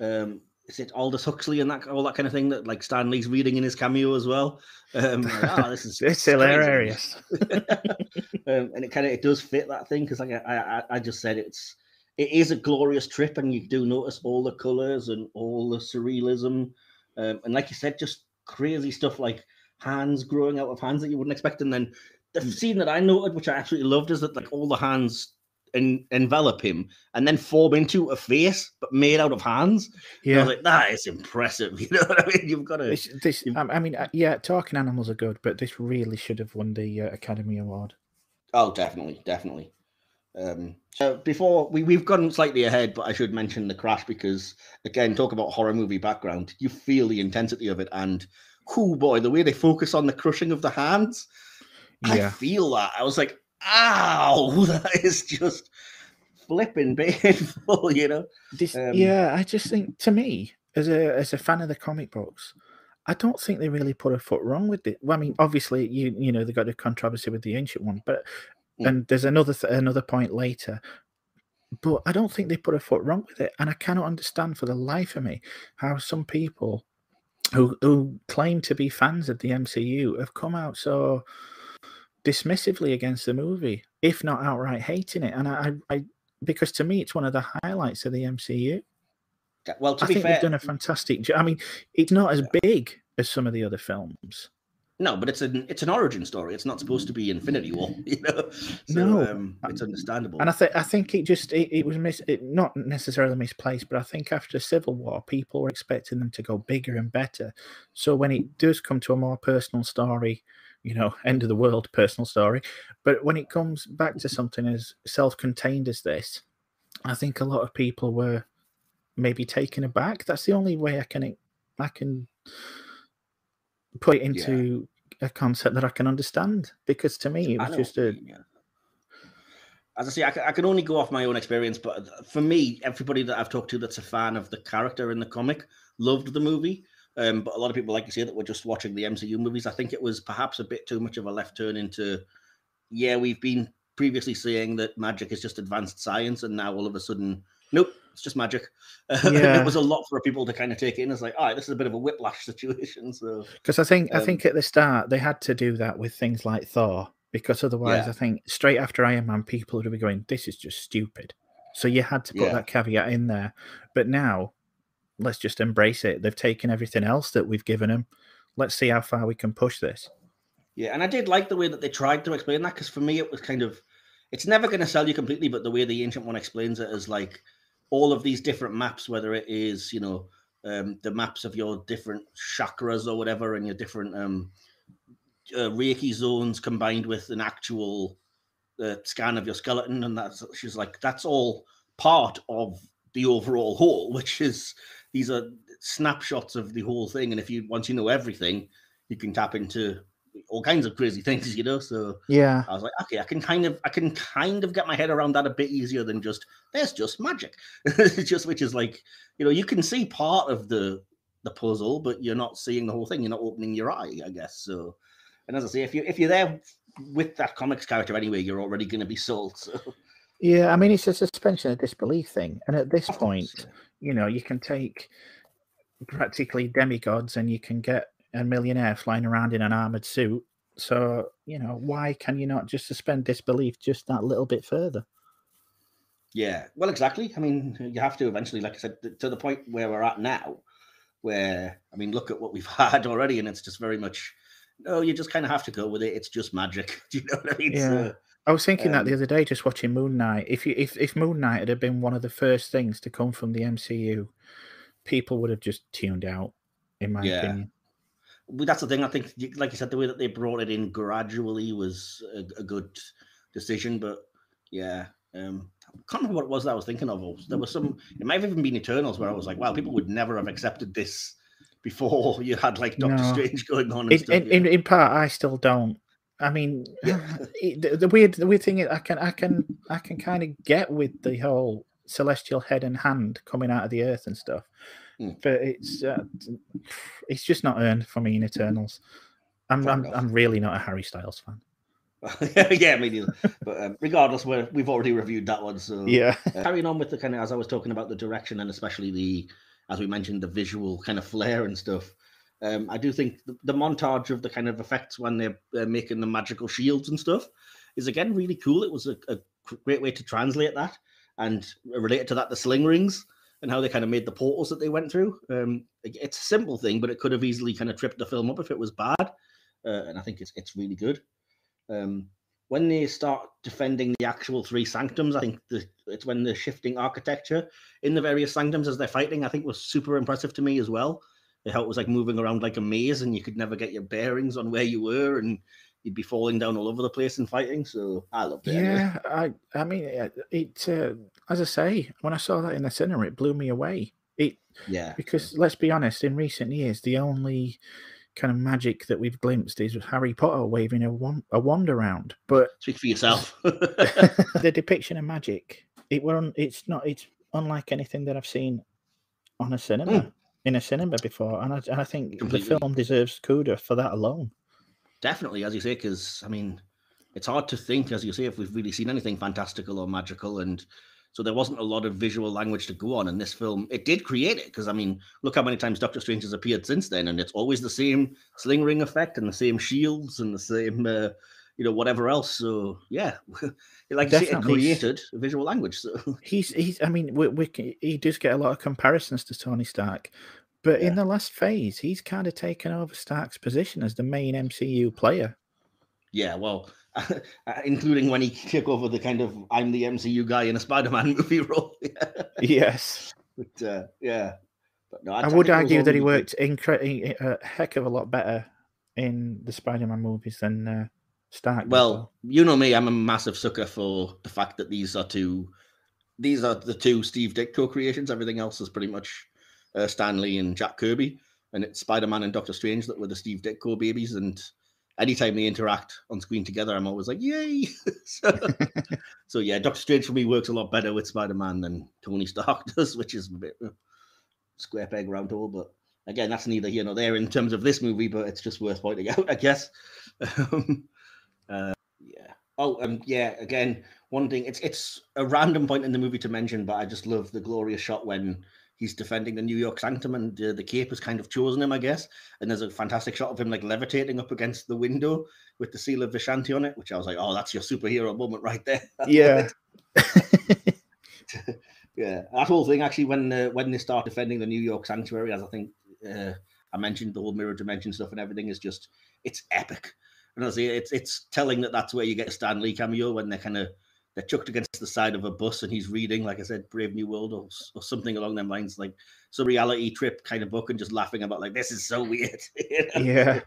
A: Um, is it Aldous Huxley and that all that kind of thing that like Stan Lee's reading in his cameo as well? Um, like, "Ah, this is
B: It's
A: crazy."
B: hilarious.
A: um, and it kind of it does fit that thing because like I, I I just said it's it is a glorious trip and you do notice all the colors and all the surrealism um, and like you said just crazy stuff like hands growing out of hands that you wouldn't expect and then the
B: Mm.
A: scene that I noted which I absolutely loved is that like all the hands en- envelop him and then form into a face but made out of hands.
B: Yeah.
A: was like that is impressive. You know what I mean? You've got to
B: This, this, I mean, uh, yeah, talking animals are good, but this really should have won the uh, Academy Award.
A: Oh, definitely, definitely. Um, so before we we've gone slightly ahead, but I should mention the crash because again, talk about horror movie background. You feel the intensity of it, and oh boy, the way they focus on the crushing of the hands. I
B: Yeah.
A: feel that. I was like, ow, that is just flipping painful. You know?
B: This,
A: Um,
B: yeah, I just think to me, as a as a fan of the comic books, I don't think they really put a foot wrong with it. Well, I mean, obviously, you you know they got a controversy with the ancient one, but
A: Mm.
B: and there's another th- another point later. But I don't think they put a foot wrong with it, and I cannot understand for the life of me how some people who who claim to be fans of the MCU have come out so dismissively against the movie, if not outright hating it. And I, I, I because to me, it's one of the highlights of the MCU.
A: Well, to
B: I
A: be
B: think
A: fair,
B: they've done a fantastic job. I mean, it's not as big as some of the other films.
A: No, but it's an it's an origin story. It's not supposed to be Infinity War. You know? So,
B: No.
A: um, it's understandable.
B: And I think I think it just it, it was mis- it, not necessarily misplaced, but I think after Civil War, people were expecting them to go bigger and better. So when it does come to a more personal story, you know, end of the world personal story, but when it comes back to something as self-contained as this, I think a lot of people were maybe taken aback. That's the only way I can I can put it into a concept that I can understand. Because to me, it was just a
A: yeah. As I say, I can, I can only go off my own experience, but for me, everybody that I've talked to that's a fan of the character in the comic loved the movie. Um, but a lot of people like to say that we're just watching the MCU movies. I think it was perhaps a bit too much of a left turn into, yeah, we've been previously saying that magic is just advanced science, and now all of a sudden nope, it's just magic.
B: Yeah.
A: it was a lot for people to kind of take in. It's like, all right, this is a bit of a whiplash situation. So
B: Because I think I
A: Um,
B: think at the start they had to do that with things like Thor, because otherwise
A: Yeah.
B: I think straight after Iron Man people would be going, "This is just stupid." So you had to put
A: Yeah.
B: that caveat in there. But now, let's just embrace it. They've taken everything else that we've given them. Let's see how far we can push this.
A: Yeah, and I did like the way that they tried to explain that because for me it was kind of it's never going to sell you completely, but the way the ancient one explains it is like all of these different maps, whether it is you know um, the maps of your different chakras or whatever, and your different um, uh, Reiki zones combined with an actual uh, scan of your skeleton, and that's she's like that's all part of the overall whole, which is these are snapshots of the whole thing, and if you once you know everything, you can tap into all kinds of crazy things, you know. So
B: Yeah,
A: I was like, okay, I can kind of, I can kind of get my head around that a bit easier than just there's just magic, just which is like, you know, you can see part of the the puzzle, but you're not seeing the whole thing. You're not opening your eye, I guess. So, and as I say, if you if you're there with that comics character anyway, you're already going to be sold. So,
B: yeah. I mean, it's a suspension of disbelief thing, and at this point, you know, you can take practically demigods and you can get a millionaire flying around in an armored suit. So, you know, why can you not just suspend disbelief just that little bit further?
A: Yeah, well, exactly. I mean, you have to eventually, like I said, to the point where we're at now, where I mean, look at what we've had already, and it's just very much no. You just kind of have to go with it. It's just magic. Do you know what I mean?
B: Yeah.
A: So,
B: I was thinking that the
A: Um,
B: other day, just watching Moon Knight. If you if if Moon Knight had been one of the first things to come from the MCU, people would have just tuned out, in my
A: Yeah.
B: opinion.
A: That's the thing. I think, like you said, the way that they brought it in gradually was a, a good decision. But yeah, um, I can't remember what it was that I was thinking of. There was some. It might have even been Eternals, where I was like, wow, people would never have accepted this before you had like Doctor
B: No.
A: Strange going on. Stuff,
B: in, in, in part, I still don't. I mean,
A: Yeah.
B: the, the weird the weird thing is, I can I can I can kind of get with the whole celestial head and hand coming out of the earth and stuff,
A: Mm.
B: but it's uh, it's just not earned for me in Eternals. I'm I'm. I'm really not a Harry Styles fan.
A: yeah, me neither. But um, regardless, we're, we've already reviewed that one. So
B: Yeah,
A: Uh, carrying on with the kind of as I was talking about the direction and especially the as we mentioned the visual kind of flair and stuff. Um, I do think the, the montage of the kind of effects when they're, uh making the magical shields and stuff is again really cool. It was a, a great way to translate that and related to that the sling rings and how they kind of made the portals that they went through. Um, it's a simple thing, but it could have easily kind of tripped the film up if it was bad. Uh, and I think it's it's really good. Um, when they start defending the actual three sanctums, I think the, it's when the shifting architecture in the various sanctums as they're fighting, I think was super impressive to me as well. How it was like moving around like a maze and you could never get your bearings on where you were and you'd be falling down all over the place and fighting. So I loved it. anyway.
B: yeah. I I mean, it, it uh, as I say, when I saw that in the cinema, it blew me away. It
A: Yeah.
B: because let's be honest, in recent years, the only kind of magic that we've glimpsed is Harry Potter waving a wand, a wand around. But
A: Speak for yourself.
B: the depiction of magic, it were it's not it's unlike anything that I've seen on a cinema in a cinema before, and I, and I think
A: Completely.
B: the film deserves kudos for that alone.
A: Definitely, as you say, because I mean, it's hard to think, as you say, if we've really seen anything fantastical or magical, and so there wasn't a lot of visual language to go on. And this film, it did create it, because I mean, look how many times Doctor Strange has appeared since then, and it's always the same sling ring effect and the same shields and the same, uh, you know, whatever else. So yeah, like you say, it created a visual language. So
B: He's he's. I mean, we, we, he does get a lot of comparisons to Tony Stark, but
A: Yeah.
B: in the last phase, he's kind of taken over Stark's position as the main MCU player.
A: yeah, well. including when he took over the kind of I'm the MCU guy in a Spider-Man movie role.
B: Yes,
A: but uh, yeah, but no,
B: I,
A: think
B: would argue that he worked incre- a heck of a lot better in the Spider-Man movies than uh, Stark. did,
A: Well, you know me, I'm a massive sucker for the fact that these are two these are the two Steve Ditko creations. Everything else is pretty much uh, Stan Lee and Jack Kirby, and it's Spider-Man and Doctor Strange that were the Steve Ditko babies. And anytime they interact on screen together, I'm always like, yay! so, so yeah, Doctor Strange for me works a lot better with Spider-Man than Tony Stark does, which is a bit uh, square peg round hole. But again, that's neither here nor there in terms of this movie, but it's just worth pointing out, I guess. Um, uh, yeah. Oh, um, yeah. Again, one thing. It's it's a random point in the movie to mention, but I just love the glorious shot when he's defending the New York Sanctum, and uh, the cape has kind of chosen him, I guess. And there's a fantastic shot of him like levitating up against the window with the seal of Vishanti on it, which I was like, oh, that's your superhero moment right there.
B: Yeah.
A: yeah, that whole thing actually when uh, when they start defending the New York Sanctuary, as I think uh, I mentioned, the whole mirror dimension stuff and everything is just it's epic. And I say it's it's telling that that's where you get a Stan Lee cameo when they're kind of they're chucked against the side of a bus and he's reading, like I said, Brave New World or, or something along them lines, like some reality trip kind of book, and just laughing about like this is so weird.
B: yeah.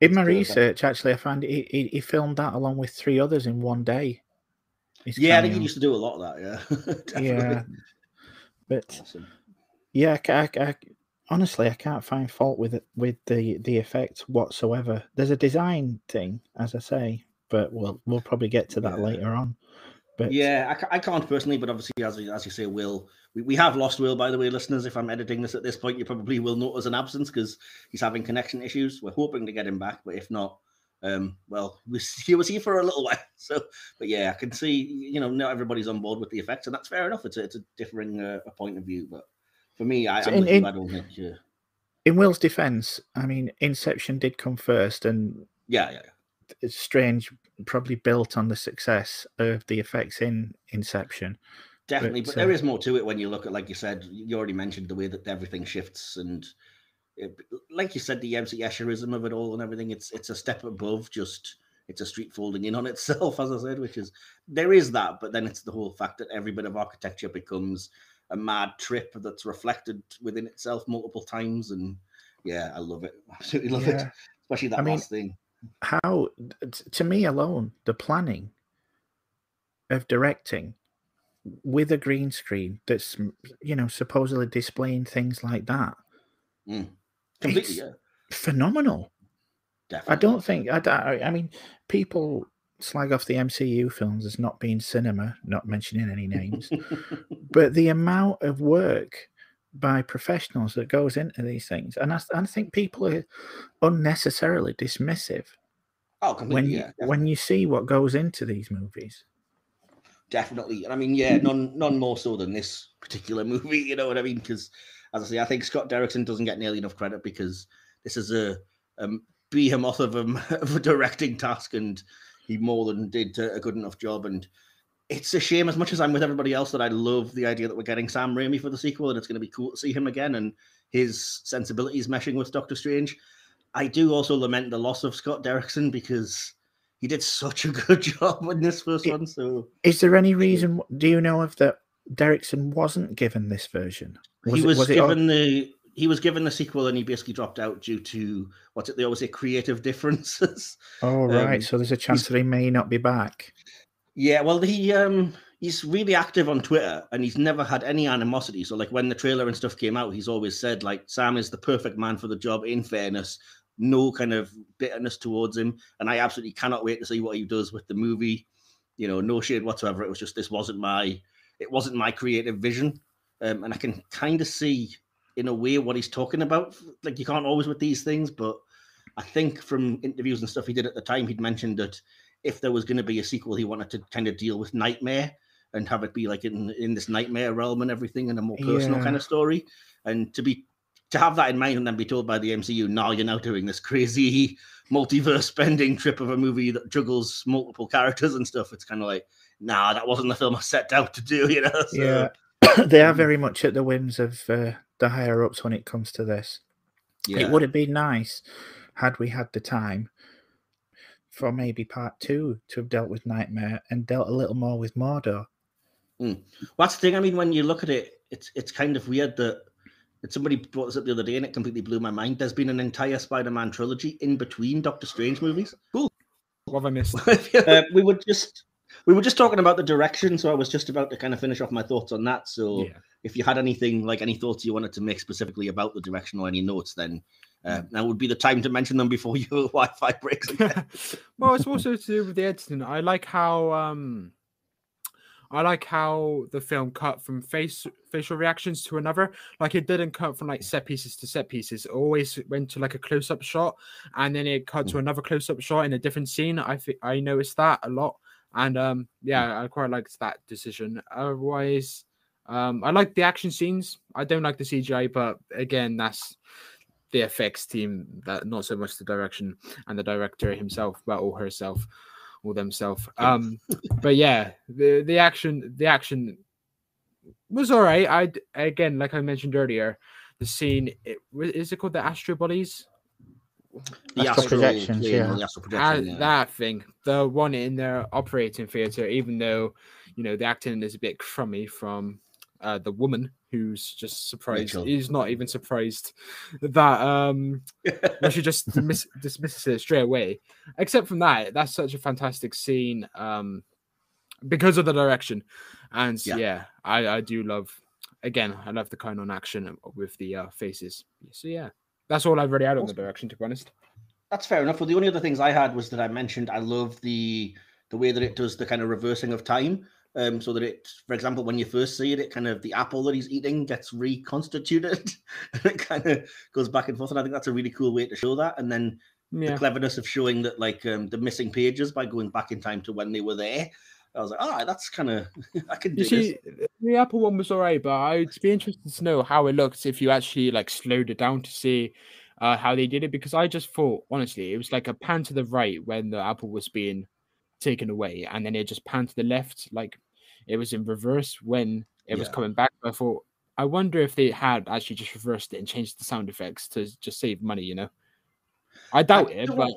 B: In my research, actually, I found he, he, he filmed that along with three others in one day.
A: Yeah, I think he used to do a lot of that.
B: Yeah, yeah. But awesome. yeah, I, I, honestly, I can't find fault with it with the the effect whatsoever. There's a design thing, as I say, but we'll we'll probably get to that yeah. later on. But
A: yeah, I, I can't personally, but obviously, as as you say, Will, we, we have lost Will. By the way, listeners, if I'm editing this at this point, you probably will notice an absence because he's having connection issues. We're hoping to get him back, but if not, um, well, he was here for a little while. So, but yeah, I can see, you know, not everybody's on board with the effects, and that's fair enough. It's a, it's a differing uh, a point of view, but for me, I, so in, in, I don't think. Uh,
B: in Will's defense, I mean, Inception did come first, and
A: yeah, yeah,
B: it's strange, probably built on the success of the effects in Inception.
A: Definitely, but, but there uh, is more to it when you look at, like you said, you already mentioned the way that everything shifts, and it, like you said, the MC Escherism of it all and everything. It's it's a step above just it's a street folding in on itself, as I said, which is there is that, but then it's the whole fact that every bit of architecture becomes a mad trip that's reflected within itself multiple times, and yeah, I love it, absolutely love yeah. it, especially that I last mean, thing
B: how to me alone the planning of directing with a green screen that's you know supposedly displaying things like that
A: mm. completely yeah.
B: phenomenal Definitely. i don't think I, I mean people slag off the mcu films as not being cinema not mentioning any names but the amount of work by professionals that goes into these things, and I, I think people are unnecessarily dismissive.
A: Oh,
B: when
A: you, yeah,
B: when you see what goes into these movies.
A: Definitely, and I mean, yeah, none none more so than this particular movie. You know what I mean? Because as I say, I think Scott Derrickson doesn't get nearly enough credit because this is a, a behemoth of a, of a directing task, and he more than did a good enough job. And it's a shame as much as I'm with everybody else that I love the idea that we're getting Sam Raimi for the sequel and it's going to be cool to see him again and his sensibilities meshing with Doctor Strange. I do also lament the loss of Scott Derrickson because he did such a good job in this first one. So,
B: is there any reason? Do you know if that Derrickson wasn't given this version?
A: Was he was, it, was given the he was given the sequel and he basically dropped out due to what's it they always say creative differences.
B: Oh right, um, so there's a chance that he may not be back.
A: Yeah, well, he um he's really active on Twitter and he's never had any animosity. So like when the trailer and stuff came out, he's always said like Sam is the perfect man for the job. In fairness, no kind of bitterness towards him, and I absolutely cannot wait to see what he does with the movie. You know, no shade whatsoever. It was just this wasn't my it wasn't my creative vision, um, and I can kind of see in a way what he's talking about. Like you can't always with these things, but I think from interviews and stuff he did at the time, he'd mentioned that if there was going to be a sequel, he wanted to kind of deal with Nightmare and have it be like in in this nightmare realm and everything, and a more personal yeah. kind of story. And to be to have that in mind and then be told by the MCU, now you're now doing this crazy multiverse spending trip of a movie that juggles multiple characters and stuff. It's kind of like, nah, that wasn't the film I set out to do, you know?
B: So, yeah, they are very much at the whims of uh, the higher ups when it comes to this. Yeah. It would have been nice had we had the time for maybe part two to have dealt with Nightmare and dealt a little more with Mordo.
A: Mm. Well, that's the thing. I mean, when you look at it, it's it's kind of weird that, that somebody brought this up the other day and it completely blew my mind. There's been an entire Spider-Man trilogy in between Doctor Strange movies.
C: Cool. What have I missed?
A: uh, we were just we were just talking about the direction, so I was just about to kind of finish off my thoughts on that. So, yeah. if you had anything like any thoughts you wanted to make specifically about the direction or any notes, then uh, now would be the time to mention them before your Wi-Fi breaks.
C: well, it's also to do with the editing. I like how um, I like how the film cut from face facial reactions to another. Like it didn't cut from like set pieces to set pieces. It always went to like a close up shot, and then it cut to mm. another close up shot in a different scene. I think I noticed that a lot. and um, yeah, I quite liked that decision. Otherwise, um, I like the action scenes. I don't like the CGI, but again, that's the effects team that not so much the direction and the director himself, but or herself or themselves. Um, but yeah, the the action the action was all right. I again, like I mentioned earlier, the scene it, is it called the Astro Bodies?
A: The
B: Astral projections,
A: plane,
B: yeah.
A: the astral
C: Ah,
A: projection, yeah.
C: That thing, the one in their operating theater, even though you know the acting is a bit crummy from uh, the woman who's just surprised.
A: Rachel.
C: He's not even surprised that um she just dismiss, dismisses it straight away. Except from that, that's such a fantastic scene um because of the direction, and
A: Yeah.
C: yeah, I I do love. Again, I love the kind on action with the uh, faces. So yeah, that's all I've already had on the direction. To be honest,
A: That's fair enough. Well, the only other things I had was that I mentioned I love the the way that it does the kind of reversing of time. Um, so that it, for example, when you first see it, it kind of the apple that he's eating gets reconstituted, and it kind of goes back and forth. And I think that's a really cool way to show that. And then
C: yeah.
A: the cleverness of showing that, like, um, the missing pages by going back in time to when they were there. I was like, all right, that's kind of I can
C: You
A: do
C: see, the Apple one was alright, but I'd be interested to know how it looks if you actually like slowed it down to see uh, how they did it. Because I just thought, honestly, it was like a pan to the right when the apple was being taken away, and then it just panned to the left, like it was in reverse when it was coming back. I thought, I wonder if they had actually just reversed it and changed the sound effects to just save money. You know, I doubt it, but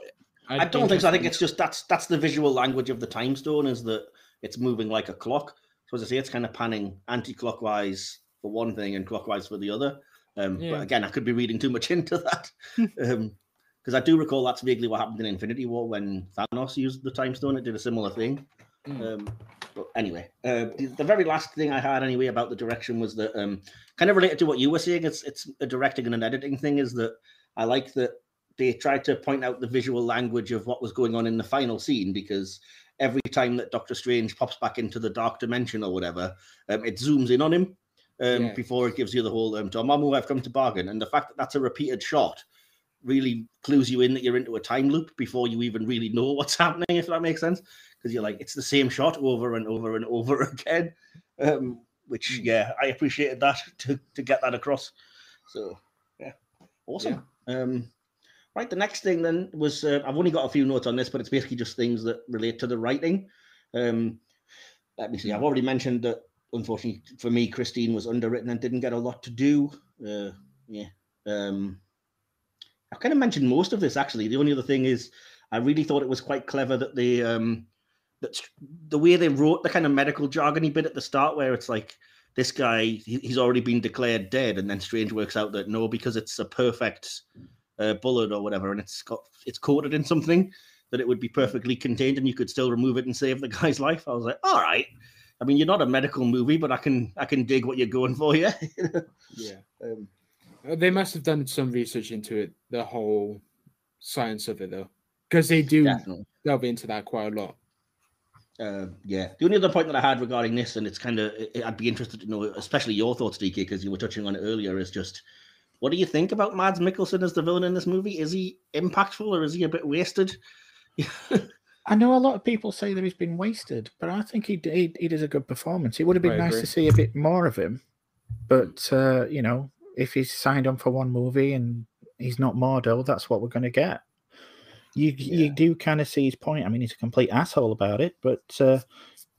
A: I
C: I'd
A: don't think so. I think it's just that's that's the visual language of the time stone is that it's moving like a clock. So as I say, it's kind of panning anti-clockwise for one thing and clockwise for the other. Um,
C: Yeah.
A: But again, I could be reading too much into that because I do recall that's vaguely what happened in Infinity War when Thanos used the time stone. It did a similar thing.
C: Mm.
A: Um, but anyway, uh, the, very last thing I had anyway about the direction was that um, kind of related to what you were saying. It's it's a directing and an editing thing. Is that I like that they tried to point out the visual language of what was going on in the final scene because every time that Doctor Strange pops back into the dark dimension or whatever, um, it zooms in on him um,
C: Yeah.
A: before it gives you the whole um, Dormammu, I've come to bargain. And the fact that that's a repeated shot really clues you in that you're into a time loop before you even really know what's happening, if that makes sense. Because you're like, it's the same shot over and over and over again. Um, which,
C: Mm.
A: yeah, I appreciated that to, to get that across. So, yeah, awesome. Um, right, the next thing then was uh, I've only got a few notes on this, but it's basically just things that relate to the writing. Um, let me see. I've already mentioned that unfortunately for me, Christine was underwritten and didn't get a lot to do. Uh, yeah. Um, I've kind of mentioned most of this actually. The only other thing is, I really thought it was quite clever that they um, that the way they wrote the kind of medical jargony bit at the start, where it's like this guy he, he's already been declared dead, and then Strange works out that no, because it's a perfect uh, bullet or whatever, and it's got it's coated in something that it would be perfectly contained, and you could still remove it and save the guy's life. I was like, all right. I mean, you're not a medical movie, but I can I can dig what you're going for, yeah.
C: yeah.
A: um,
C: They must have done some research into it, the whole science of it, though, because they do
A: definitely.
C: delve into that quite a lot.
A: Uh, yeah. The only other point that I had regarding this, and it's kind of, I'd be interested to know, especially your thoughts, DK, because you were touching on it earlier, is just what do you think about Mads Mikkelsen as the villain in this movie? Is he impactful or is he a bit wasted?
B: I know a lot of people say that he's been wasted, but I think he he, he does a good performance. It would have been
C: I
B: nice
C: agree.
B: to see a bit more of him, but uh, you know, if he's signed on for one movie and he's not Mordo, that's what we're going to get. You
A: Yeah.
B: you do kind of see his point. I mean, he's a complete asshole about it, but uh,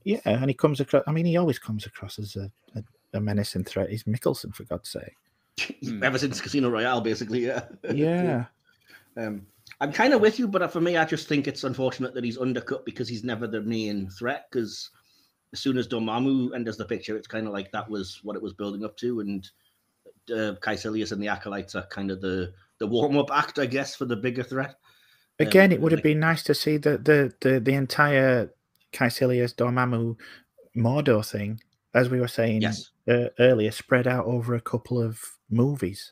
B: yeah, and he comes across. I mean, he always comes across as a, a, a menacing threat. He's Mikkelsen, for God's sake.
C: Hmm.
A: Ever since Casino Royale, basically, yeah.
B: Yeah,
A: Um, I'm kind of with you, but for me, I just think it's unfortunate that he's undercut because he's never the main threat. Because as soon as Dormammu enters the picture, it's kind of like that was what it was building up to, and uh, Kaecilius and the acolytes are kind of the the warm up act, I guess, for the bigger threat. Um,
B: Again, it would have
A: like-
B: been nice to see the the the, the entire Kaecilius Dormammu Mordo thing, as we were saying
A: Yes,
B: uh, earlier, spread out over a couple of movies.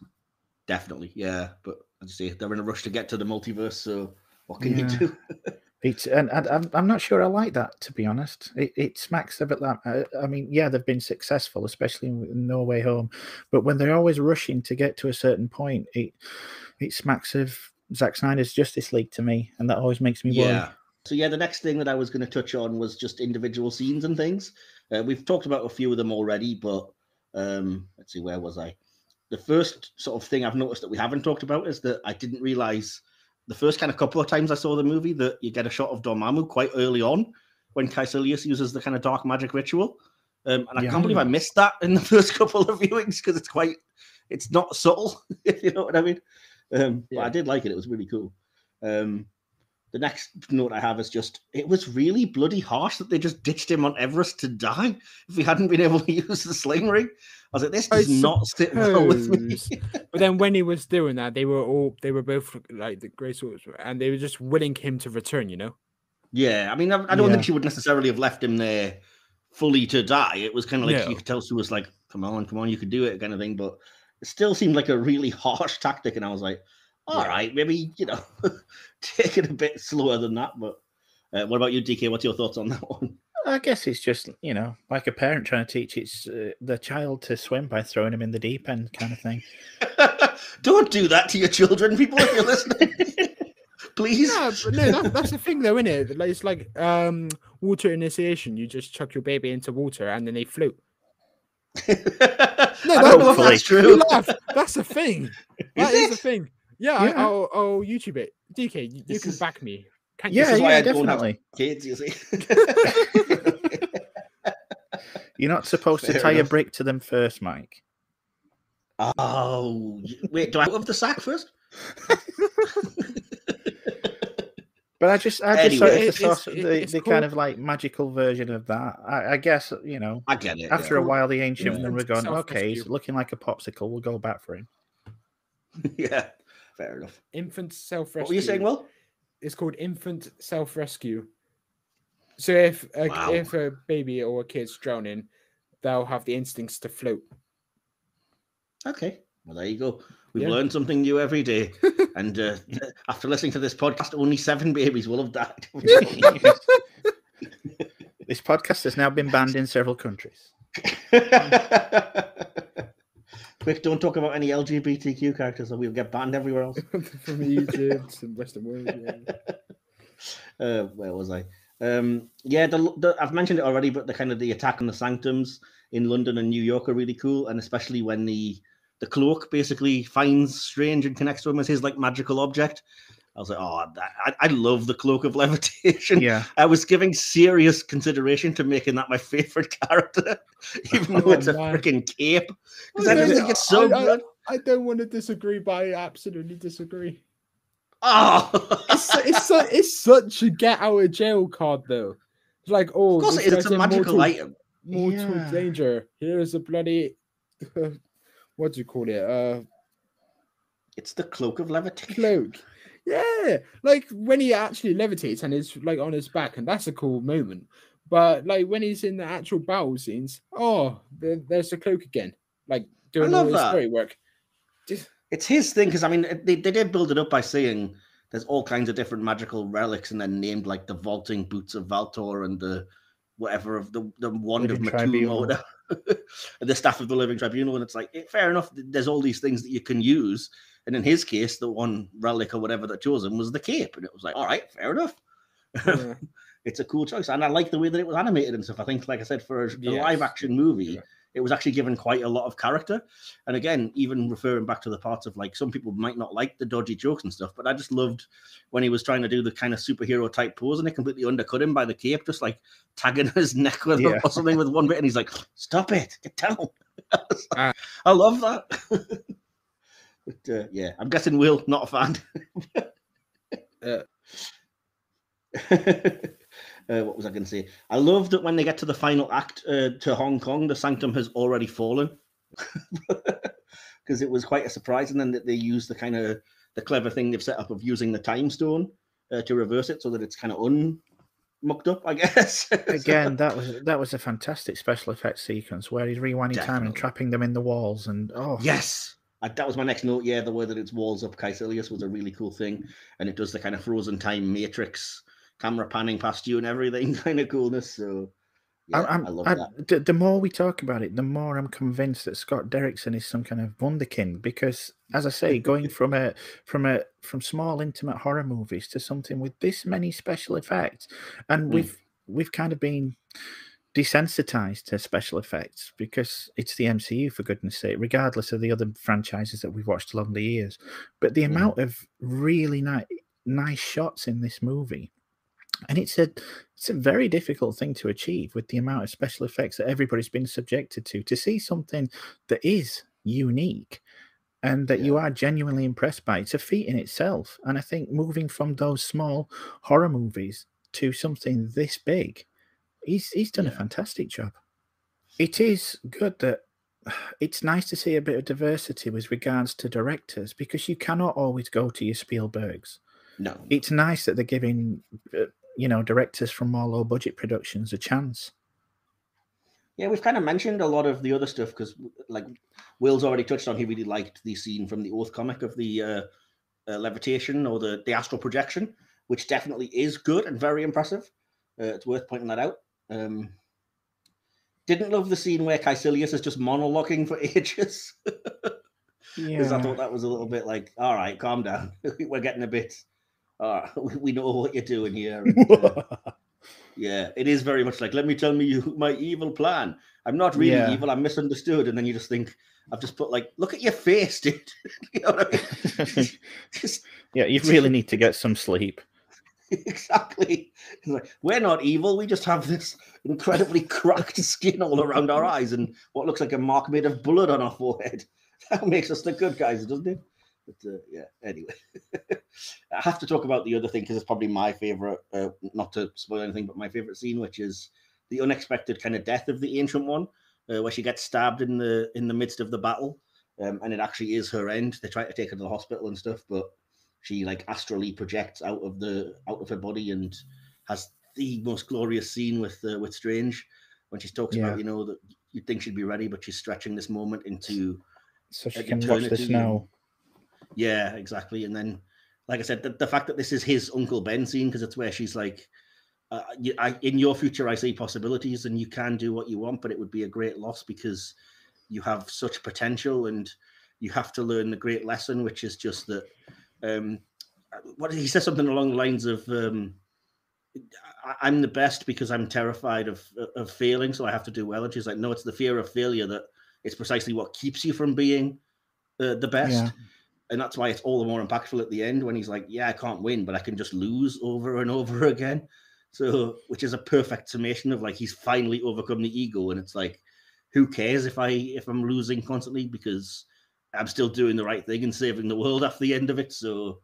A: definitely, yeah. But as say, they're in a rush to get to the multiverse, so what can
B: Yeah.
A: you do?
B: It's and, and I'm I'm not sure I like that to be honest. It, it smacks of bit like uh, I mean, yeah, they've been successful, especially in No Way Home, but when they're always rushing to get to a certain point, it it smacks of Zack Snyder's Justice League to me, and that always makes me worry.
A: yeah, so yeah, the next thing that I was going to touch on was just individual scenes and things. Uh, we've talked about a few of them already, but um, let's see, where was I? The first sort of thing I've noticed that we haven't talked about is that I didn't realize the first kind of couple of times I saw the movie that you get a shot of Dormammu quite early on when Kaecilius uses the kind of dark magic ritual. Um, and I
B: Yeah.
A: can't believe I missed that in the first couple of viewings because it's quite, it's not subtle, if you know what I mean. Um, But I did like it. It was really cool. Um, the next note I have is just it was really bloody harsh that they just ditched him on Everest to die if he hadn't been able to use the sling ring. I was like, this
C: I
A: does not sit well with me.
C: But then when he was doing that, they were all they were both like the Grey Swords, and they were just willing him to return. You know.
A: Yeah, I mean, I, I don't
B: Yeah.
A: think she would necessarily have left him there fully to die. It was kind of like
C: No.
A: you could tell she was like, "Come on, come on, you could do it," kind of thing. But it still seemed like a really harsh tactic, and I was like, "All
C: Yeah.
A: right, maybe you know, take it a bit slower than that." But uh, what about you, DK? What's your thoughts on that one?
B: I guess it's just you know like a parent trying to teach its uh, the child to swim by throwing him in the deep end kind of thing.
A: don't do that to your children, people, if you're listening. Please.
C: Yeah, but no, that, that's the thing, though, isn't it? It's like um, water initiation. You just chuck your baby into water and then they float.
A: I
C: that-
A: don't that's
C: You
A: true.
C: laugh. That's a thing. That is
A: it?
C: a thing. Yeah, I,
B: Yeah.
C: I'll, I'll YouTube it. DK, you, you
A: This
C: can
A: is-
C: back me. Can't you?
B: Yeah,
A: is why
B: yeah,
A: I don't have-
B: definitely.
A: Kids, you see.
B: You're not supposed to
A: Fair
B: tie a brick to them first, Mike.
A: oh, wait, do I have the sack first?
B: But I just, I just
A: Anyway.
B: thought
C: It-
B: it's the,
C: it's-
B: sort
C: it-
B: of the,
C: it's
B: the
C: called-
B: kind of like magical version of that. I, I guess you know.
A: I get it.
B: After
A: yeah.
B: a while, the ancient
C: Yeah.
B: one were going, okay, he's looking like a popsicle. We'll go back for him.
A: yeah, fair enough.
C: Infant self rescue.
A: What were you saying, Will?
C: It's called infant self rescue. So if a,
A: Wow.
C: if a baby or a kid's drowning, they'll have the instincts to float.
A: Okay, well there you go. We've
C: Yeah.
A: learned something new every day. and uh, after listening to this podcast, only seven babies will have died.
B: this podcast has now been banned in several countries.
A: Quick, don't talk about any LGBTQ characters, or we'll get banned everywhere else.
C: From Egypt and Western world. Yeah.
A: uh, where was I? Um, yeah, the, the, I've mentioned it already, but the kind of the attack on the sanctums in London and New York are really cool, and especially when the the cloak basically finds Strange and connects to him as his like magical object. I was like, oh, that, I, I love the cloak of levitation.
B: Yeah,
A: I was giving serious consideration to making that my favorite character, even though
C: Oh,
A: it's a freaking cape. Because
C: I
A: I
C: don't-
A: think it's so
C: I- I-
A: good.
C: I don't want to disagree, but I absolutely disagree.
A: Oh,
C: It's it's it's such a get out of jail card though. It's like oh,
A: of course it is. It's a magical
C: mortal,
A: item.
C: mortal
B: Yeah.
C: danger. Here is a bloody what do you call it? Uh,
A: It's the cloak of levitation.
C: cloak. Yeah, like when he actually levitates and is like on his back, and that's a cool moment. But like when he's in the actual battle scenes, oh, there, there's the cloak again, like doing all
A: love
C: his
A: that.
C: story work. Just-
A: It's his thing because I mean they, they did build it up by saying there's all kinds of different magical relics and then named like the vaulting boots of Valtorr and the whatever of the the wand of
B: Living
A: Matum or
B: Tribunal.
A: whatever, and the staff of the living tribunal and it's like eh, fair enough there's all these things that you can use and in his case the one relic or whatever that chose him was the cape and it was like all right fair enough
C: yeah.
A: it's a cool choice and I like the way that it was animated and stuff I think like I said for a, a live action movie
C: Yeah.
A: it was actually given quite a lot of character. And again, even referring back to the parts of like some people might not like the dodgy jokes and stuff, but I just loved when he was trying to do the kind of superhero type pose and it completely undercut him by the cape, just like tagging his neck with
B: Yeah.
A: or something with one bit. And he's like, Stop it, get down. I like,
C: Ah.
A: I love that. But uh, yeah, I'm guessing Will, not a fan.
C: Uh.
A: Uh, what was I going to say? I love that when they get to the final act uh, to Hong Kong, the sanctum has already fallen because it was quite a surprise. And then that they use the kind of the clever thing they've set up of using the time stone uh, to reverse it so that it's kind of unmucked up, I guess.
B: Again, that was that was a fantastic special effects sequence where he's rewinding time and trapping them in the walls, and oh,
A: Yes. Uh, that was my next note. Yeah, the way that it's walls up Kaecilius was a really cool thing. And it does the kind of frozen time matrix camera panning past you and everything kind of coolness. So Yeah,
B: I'm,
A: I
B: I'm,
A: love
B: I-
A: that.
B: the, the more we talk about it, the more I'm convinced that Scott Derrickson is some kind of wonderkind. Because, as I say, going from a from a from small intimate horror movies to something with this many special effects, and
A: Mm.
B: we've we've kind of been desensitized to special effects because it's the MCU for goodness sake, regardless of the other franchises that we've watched along the years. But the
A: Mhm.
B: amount of really nice nice shots in this movie and it's a it's a very difficult thing to achieve with the amount of special effects that everybody's been subjected to to see something that is unique and that you are genuinely impressed by it's a feat in itself and i think moving from those small horror movies to something this big he's he's done a fantastic job it is good that it's nice to see a bit of diversity with regards to directors because you cannot always go to your spielbergs
A: No,
B: it's nice that they're giving uh, you know directors from more low budget productions a chance
A: Yeah, we've kind of mentioned a lot of the other stuff because, like, Will's already touched on. He really liked the scene from the Oath comic of the uh, uh, levitation or the the astral projection, which definitely is good and very impressive. Uh, it's worth pointing that out. Um, didn't love the scene where Kaecilius is just monologuing for ages because I thought that was a little bit like, all right, calm down. We're getting a bit. Uh, we we know what you're doing here. and, uh, yeah, it is very much like, let me tell me you my evil plan. I'm not really
B: Yeah.
A: evil. I'm misunderstood. And then you just think, I've just put like, look at your face, dude. you know what I mean? just
B: yeah you really need to get some sleep
A: exactly. Like, we're not evil. We just have this incredibly cracked skin all around our eyes and what looks like a mark made of blood on our forehead. That makes us the good guys, doesn't it? But uh, yeah, anyway, I have to talk about the other thing because it's probably my favorite. Uh, not to spoil anything, but my favorite scene, which is the unexpected kind of death of the ancient one, uh, where she gets stabbed in the in the midst of the battle, um, and it actually is her end. They try to take her to the hospital and stuff, but she like astrally projects out of the out of her body and has the most glorious scene with uh, with Strange when she talks
B: Yeah.
A: about you know that you'd think she'd be ready, but she's stretching this moment into
B: so she can watch the
A: eternity
B: snow
A: yeah, exactly. And then, like I said, the, the fact that this is his Uncle Ben scene, because it's where she's like, uh, you, I, in your future, I see possibilities and you can do what you want, but it would be a great loss because you have such potential and you have to learn the great lesson, which is just that. Um, what he says something along the lines of, um, I'm the best because I'm terrified of of failing, so I have to do well. And she's like, no, it's the fear of failure that it's precisely what keeps you from being uh, the best
B: Yeah.
A: and that's why it's all the more impactful at the end when he's like, "Yeah, I can't win, but I can just lose over and over again." So, which is a perfect summation of like he's finally overcome the ego, and it's like, who cares if I if I'm losing constantly because I'm still doing the right thing and saving the world after the end of it. So,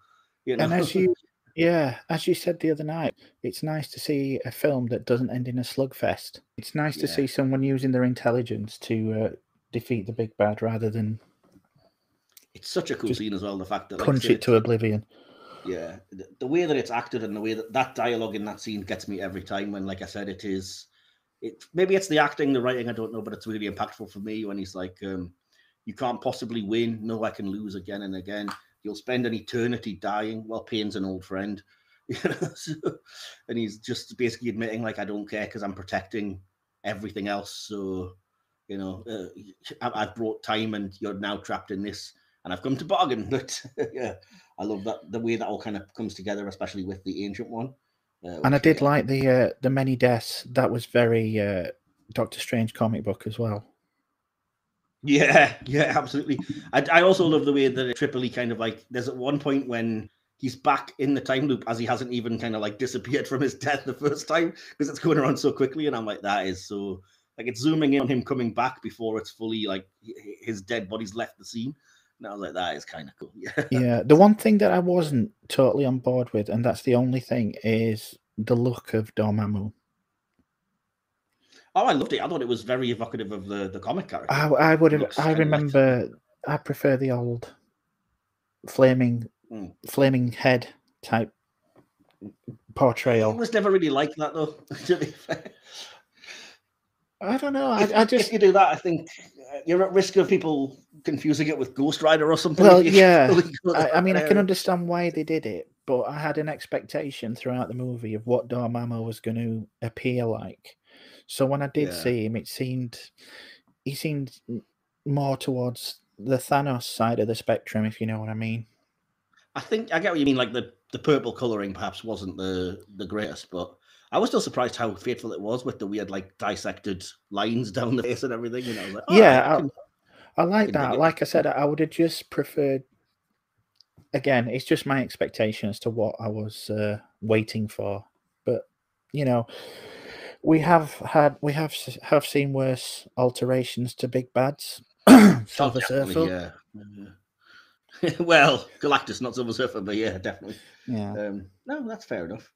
A: you know,
B: and as you yeah as you said the other night it's nice to see a film that doesn't end in a slugfest it's nice to
A: Yeah.
B: see someone using their intelligence to uh, defeat the big bad rather than
A: it's such a cool scene as well. The fact that like,
B: punch it to oblivion
A: yeah the, the way that it's acted and the way that that dialogue in that scene gets me every time when like i said it is it maybe it's the acting the writing i don't know but it's really impactful for me when he's like um you can't possibly win no i can lose again and again. You'll spend an eternity dying well pain's an old friend. You know so, and he's just basically admitting like i don't care because i'm protecting everything else. So you know uh, I- i've brought time and you're now trapped in this and i've come to bargain. But yeah I love that the way that all kind of comes together, especially with the ancient one. Uh,
B: and i did
A: uh,
B: like the uh, the many deaths. That was very uh, doctor strange comic book as well
A: Yeah, yeah, absolutely. I, I also love the way that Tripoli kind of like there's at one point when he's back in the time loop as he hasn't even kind of like disappeared from his death the first time because it's going around so quickly, and I'm like, that is so like it's zooming in on him coming back before it's fully like his dead body's left the scene. And I was like, that is kind of cool. Yeah.
B: yeah the one thing that i wasn't totally on board with and that's the only thing is the look of dormammu
A: Oh, I loved it. I thought it was very evocative of the the comic character.
B: I, I would have. I remember. I prefer the old flaming,
A: Mm.
B: flaming head type portrayal.
A: was never really like that though. To be fair.
B: I don't know.
A: if,
B: I, I
A: if
B: just.
A: you do that, I think uh, you're at risk of people confusing it with Ghost Rider or something.
B: Well, yeah. I, I mean, I can understand why they did it, but I had an expectation throughout the movie of what Dormammu was going to appear like. So when I did
A: Yeah.
B: see him, it seemed he seemed more towards the Thanos side of the spectrum, if you know what I mean.
A: I think I get what you mean. Like the the purple coloring perhaps wasn't the the greatest, but I was still surprised how faithful it was with the weird like dissected lines down the face and everything. You know, like, "Oh,
B: Yeah,
A: I can-
B: I like
A: Can dig
B: that. Like I said, I would have just preferred. Again, it's just my expectation as to what I was uh, waiting for. But you know, we have had we have have seen worse alterations to big bads.
A: Oh,
B: Silver
A: definitely,
B: Surfer.
A: yeah. Yeah. well, Galactus, not Silver Surfer, but yeah, definitely.
B: Yeah.
A: Um, no, that's fair enough.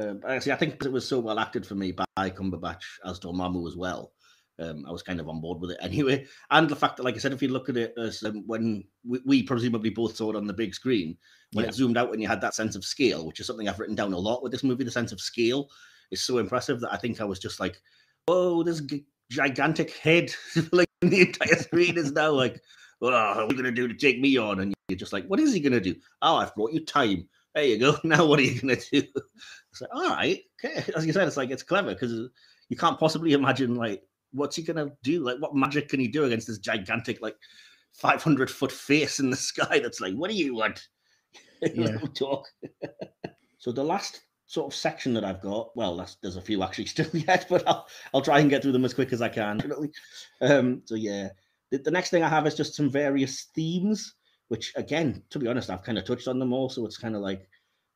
A: Um, actually, I think it was so well acted for me by Cumberbatch as Dormammu as well. Um, I was kind of on board with it anyway, and the fact that, like I said, if you look at it as um, when we, we presumably both saw it on the big screen, when
B: Yeah.
A: it zoomed out and you had that sense of scale, which is something I've written down a lot with this movie. The sense of scale is so impressive that I think I was just like, oh, this g- gigantic head!" like the entire screen is now like, "Oh, what are you gonna do to take me on?" And you're just like, "What is he gonna do?" Oh, I've brought you time. There you go. Now what are you gonna do? It's like, all right, okay. As you said, it's like it's clever because you can't possibly imagine like what's he gonna do? Like, what magic can he do against this gigantic like 500 foot face in the sky? That's like, what do you want?
B: Yeah.
A: Talk. so the last sort of section that I've got, well, that's, there's a few actually still yet, but I'll I'll try and get through them as quick as I can. Um, so yeah, the, the next thing I have is just some various themes, which again, to be honest, I've kind of touched on them all. So it's kind of like,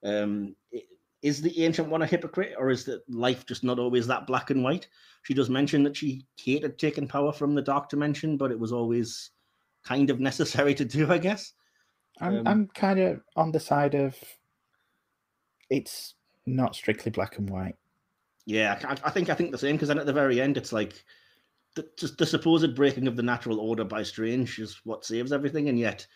A: um, is the ancient one a hypocrite, or is that life just not always that black and white? She does mention that she hated taking power from the dark dimension, but it was always kind of necessary to do, I guess.
B: I'm
A: Um,
B: I'm kind of on the side of it's not strictly black and white.
A: Yeah, I, I think I think the same because then at the very end, it's like the, just the supposed breaking of the natural order by Strange is what saves everything, and yet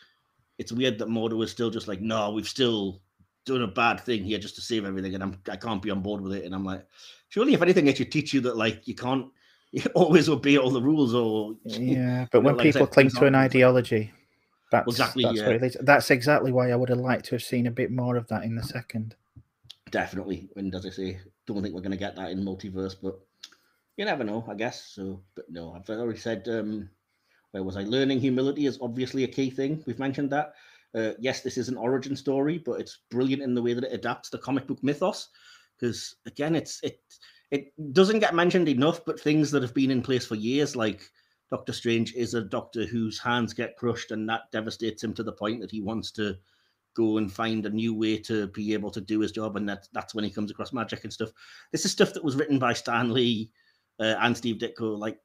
A: it's weird that Mordo is still just like, no, we've still done a bad thing here just to save everything, and I'm I can't be on board with it. And I'm like, surely if anything, it should teach you that like you can't you always obey all the rules, or
B: Yeah, but when
A: like I
B: people
A: said,
B: cling to an ideology, that's
A: exactly,
B: That's
A: yeah.
B: what it is. That's exactly why I would have liked to have seen a bit more of that in the second.
A: Definitely. And as I say, don't think we're going to get that in multiverse, but you never know, I guess. So, but no, I've already said. um Where was I? Learning humility is obviously a key thing. We've mentioned that. Uh, yes, this is an origin story, but it's brilliant in the way that it adapts the comic book mythos. Because again, it's it it doesn't get mentioned enough, but things that have been in place for years, like Doctor Strange, is a doctor whose hands get crushed, and that devastates him to the point that he wants to go and find a new way to be able to do his job, and that, that's when he comes across magic and stuff. This is stuff that was written by Stan Lee uh, and Steve Ditko like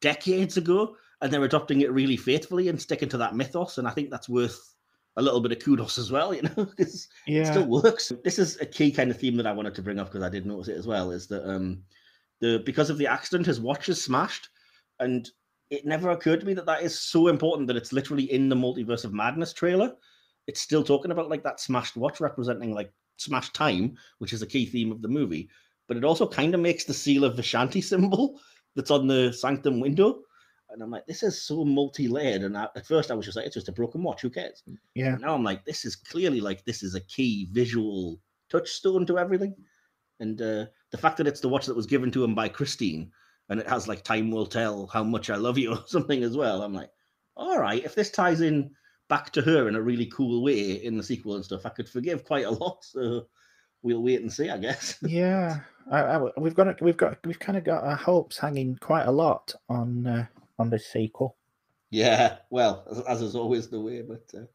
A: decades ago, and they're adopting it really faithfully and sticking to that mythos, and I think that's worth a little bit of kudos as well, you know, because it still works. This is a key kind of theme that I wanted to bring up because I did notice it as well. Is that um, the because of the accident, his watch is smashed, and it never occurred to me that that is so important that it's literally in the multiverse of madness trailer. It's still talking about like that smashed watch representing like smashed time, which is a key theme of the movie. But it also kind of makes the seal of Vishanti symbol that's on the sanctum window. And I'm like, this is so multi-layered. And I, at first I was just like, it's just a broken watch. Who cares?
B: yeah,
A: now I'm like, this is clearly like this is a key visual touchstone to everything. And uh, the fact that it's the watch that was given to him by Christine and it has like time will tell how much I love you or something as well. I'm like, all right, if this ties in back to her in a really cool way in the sequel and stuff, I could forgive quite a lot. So we'll wait and see, I guess.
B: yeah. I, I, we've got we've got we've kind of got our hopes hanging quite a lot on uh, on this sequel.
A: Yeah, well, as, as is always the way, but uh,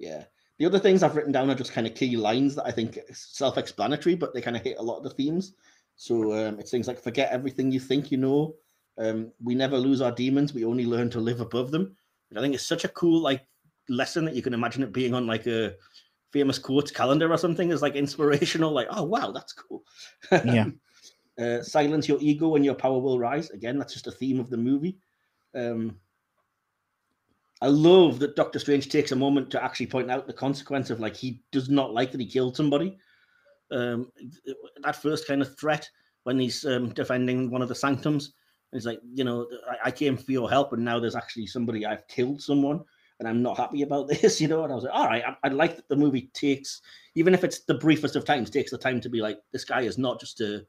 A: yeah. The other things I've written down are just kind of key lines that I think self-explanatory, but they kind of hit a lot of the themes. So um, it's things like forget everything you think you know. Um, we never lose our demons; we only learn to live above them. And I think it's such a cool like lesson that you can imagine it being on like a famous quotes calendar or something is like inspirational. Like, oh wow, that's cool.
B: Yeah.
A: uh, silence your ego and your power will rise. Again, that's just a theme of the movie. Um, I love that Doctor Strange takes a moment to actually point out the consequence of like he does not like that he killed somebody. Um, that first kind of threat when he's um, defending one of the sanctums, he's like, you know, I, I came for your help, and now there's actually somebody I've killed someone, and I'm not happy about this, you know. And I was like, all right, I, I like that the movie takes, even if it's the briefest of times, takes the time to be like, this guy is not just a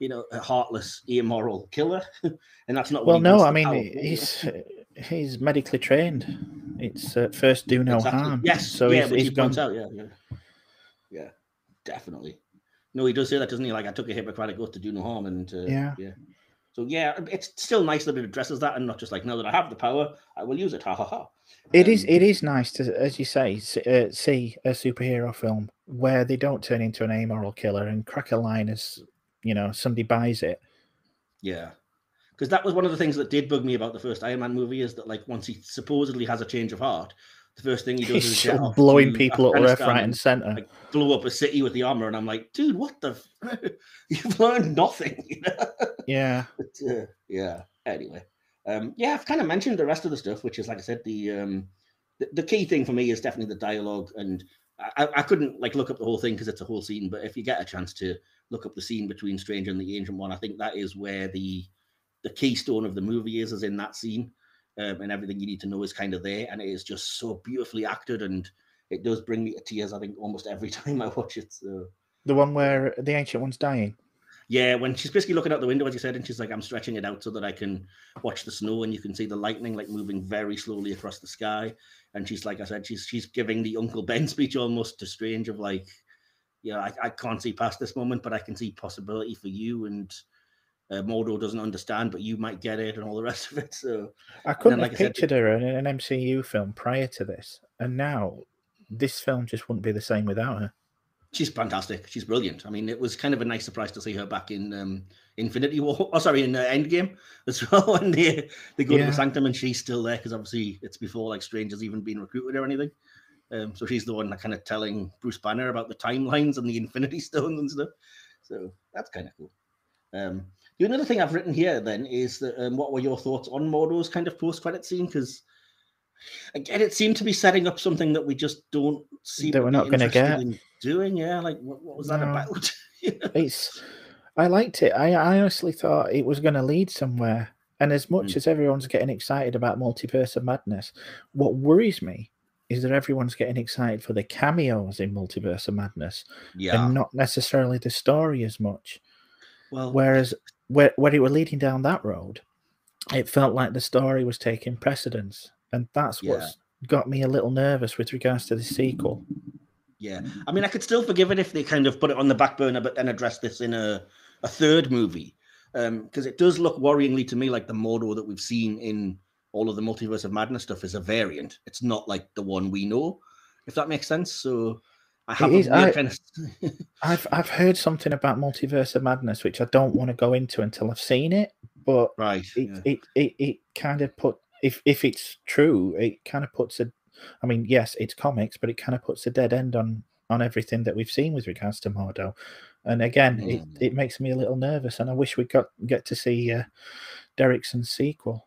A: you know, a heartless, immoral killer, and that's not.
B: Well, no, I mean he's he's medically trained. It's uh, first do no
A: Exactly.
B: harm.
A: Yes,
B: so
A: yeah,
B: he's, he's
A: he
B: gone.
A: out. Yeah, yeah, yeah, definitely. No, he does say that, doesn't he? Like, I took a Hippocratic oath to do no harm, and uh,
B: Yeah.
A: yeah. So yeah, it's still nice that it addresses that, and not just like now that I have the power, I will use it. Ha ha ha.
B: It is
A: Um,
B: it is nice to, as you say, uh, see a superhero film where they don't turn into an amoral killer and crack a line as you know somebody buys it.
A: Yeah. Because that was one of the things that did bug me about the first Iron Man movie is that like once he supposedly has a change of heart, the first thing he does
B: He's
A: is jet
B: sort
A: off
B: blowing people up left, right,
A: and,
B: and center.
A: like blow up a city with the armor, and I'm like, dude, what the? F- You've learned nothing. You know?
B: yeah,
A: But, uh, yeah. Anyway, um, yeah, I've kind of mentioned the rest of the stuff, which is like I said, the um, the, the key thing for me is definitely the dialogue, and I, I couldn't like look up the whole thing because it's a whole scene. But if you get a chance to look up the scene between Stranger and the Ancient One, I think that is where the the keystone of the movie is, is in that scene, um, and everything you need to know is kind of there, and it is just so beautifully acted, and it does bring me to tears. I think almost every time I watch it. So.
B: the one where the ancient one's dying.
A: Yeah, when she's basically looking out the window, as you said, and she's like, I'm stretching it out so that I can watch the snow, and you can see the lightning like moving very slowly across the sky. And she's like I said, she's she's giving the Uncle Ben speech almost to Strange of like, yeah, I, I can't see past this moment, but I can see possibility for you. And uh, Mordo doesn't understand, but you might get it, and all the rest of it. So
B: I couldn't
A: like
B: have
A: I said,
B: pictured her in an MCU film prior to this, and now this film just wouldn't be the same without her.
A: she's fantastic. She's brilliant. I mean, it was kind of a nice surprise to see her back in um, Infinity War. Oh, sorry, in uh, Endgame as well. When they they go to the Sanctum and she's still there because obviously it's before like Stranger's even been recruited or anything. Um, so she's the one that kind of telling Bruce Banner about the timelines and the Infinity Stones and stuff. So that's kind of cool. Um, the only other thing I've written here then is that um, what were your thoughts on Mordo's kind of post-credit scene? Because again, it seemed to be setting up something that we just don't see
B: That we're not gonna get.
A: doing. Yeah, like what, what was that
B: No.
A: about?
B: It's I liked it. I, I honestly thought it was going to lead somewhere. And as much
A: Mm.
B: as everyone's getting excited about Multiverse of Madness, what worries me is that everyone's getting excited for the cameos in Multiverse of Madness
A: yeah.
B: and not necessarily the story as much.
A: well,
B: Whereas where when it were leading down that road, it felt like the story was taking precedence. And that's
A: Yeah.
B: what's got me a little nervous with regards to the sequel.
A: yeah. I mean, I could still forgive it if they kind of put it on the back burner, but then address this in a, a third movie. Um, because it does look worryingly to me like the Mordo that we've seen in all of the Multiverse of Madness stuff is a variant. It's not like the one we know, if that makes sense. So I have
B: is,
A: a weird
B: I-. I've I've heard something about Multiverse of Madness, which I don't want to go into until I've seen it, but
A: right.
B: it,
A: yeah.
B: it, it, it kind of put if if it's true, it kind of puts a I mean, yes, it's comics, but it kind of puts a dead end on on everything that we've seen with regards to Mordo. And again, it,
A: Mm.
B: it makes me a little nervous, and I wish we got get to see uh, Derrickson's sequel.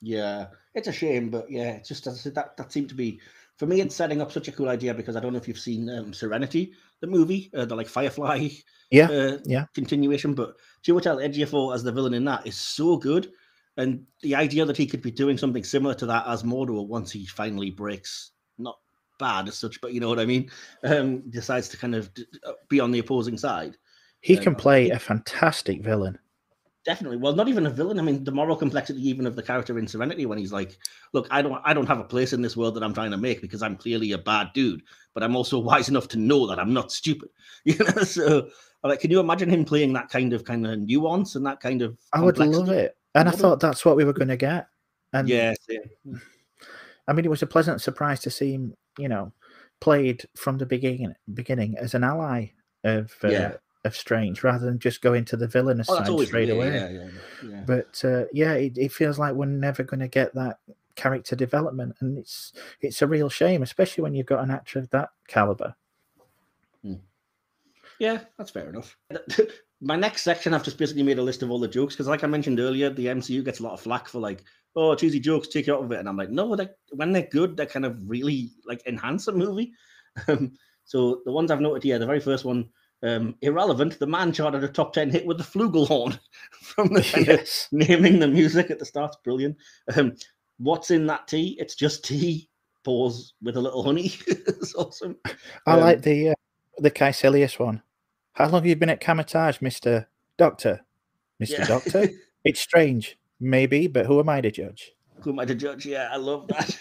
A: Yeah, it's a shame, but yeah, it's just as I said, that that seemed to be for me. It's setting up such a cool idea because I don't know if you've seen um, Serenity, the movie, uh, the like Firefly,
B: Yeah,
A: uh,
B: yeah.
A: continuation. But Chiwetel Ejiofor as the villain in that is so good, and the idea that he could be doing something similar to that as Mordo once he finally breaks, not bad as such, but you know what I mean, um, decides to kind of d- uh, be on the opposing side.
B: He
A: Um,
B: can play a fantastic villain.
A: Definitely. Well, not even a villain. I mean, the moral complexity even of the character in Serenity when he's like, "Look, I don't, I don't have a place in this world that I'm trying to make because I'm clearly a bad dude, but I'm also wise enough to know that I'm not stupid." You know, so like, can you imagine him playing that kind of kind of nuance and that kind of?
B: I would love it, and I thought that's what we were going to get. And
A: Yeah.
B: I mean, it was a pleasant surprise to see him, you know, played from the beginning, beginning as an ally of uh,
A: Yeah.
B: Of Strange, rather than just going to the villainous
A: Oh,
B: side straight away.
A: Yeah, yeah, yeah.
B: But uh, yeah, it, it feels like we're never going to get that character development, and it's it's a real shame, especially when you've got an actor of that caliber.
A: Yeah, that's fair enough. My next section, I've just basically made a list of all the jokes because, like I mentioned earlier, the MCU gets a lot of flack for like, oh, cheesy jokes, take you out of it, and I'm like, no, they when they're good, they kind of really like enhance a movie. Um, so the ones I've noted here, the very first one, um, irrelevant. The man charted a top ten hit with the flugelhorn from the
B: yes,
A: naming the music at the start. Brilliant. Um, what's in that tea? It's just tea. Pause with a little honey. it's awesome.
B: I
A: um,
B: like the uh, the Kaecilius one. How long have you been at Kamar-Taj, Mister Doctor, Mister
A: Yeah.
B: Doctor. It's strange, maybe, but who am I to judge?
A: Who am I to judge? Yeah, I love that.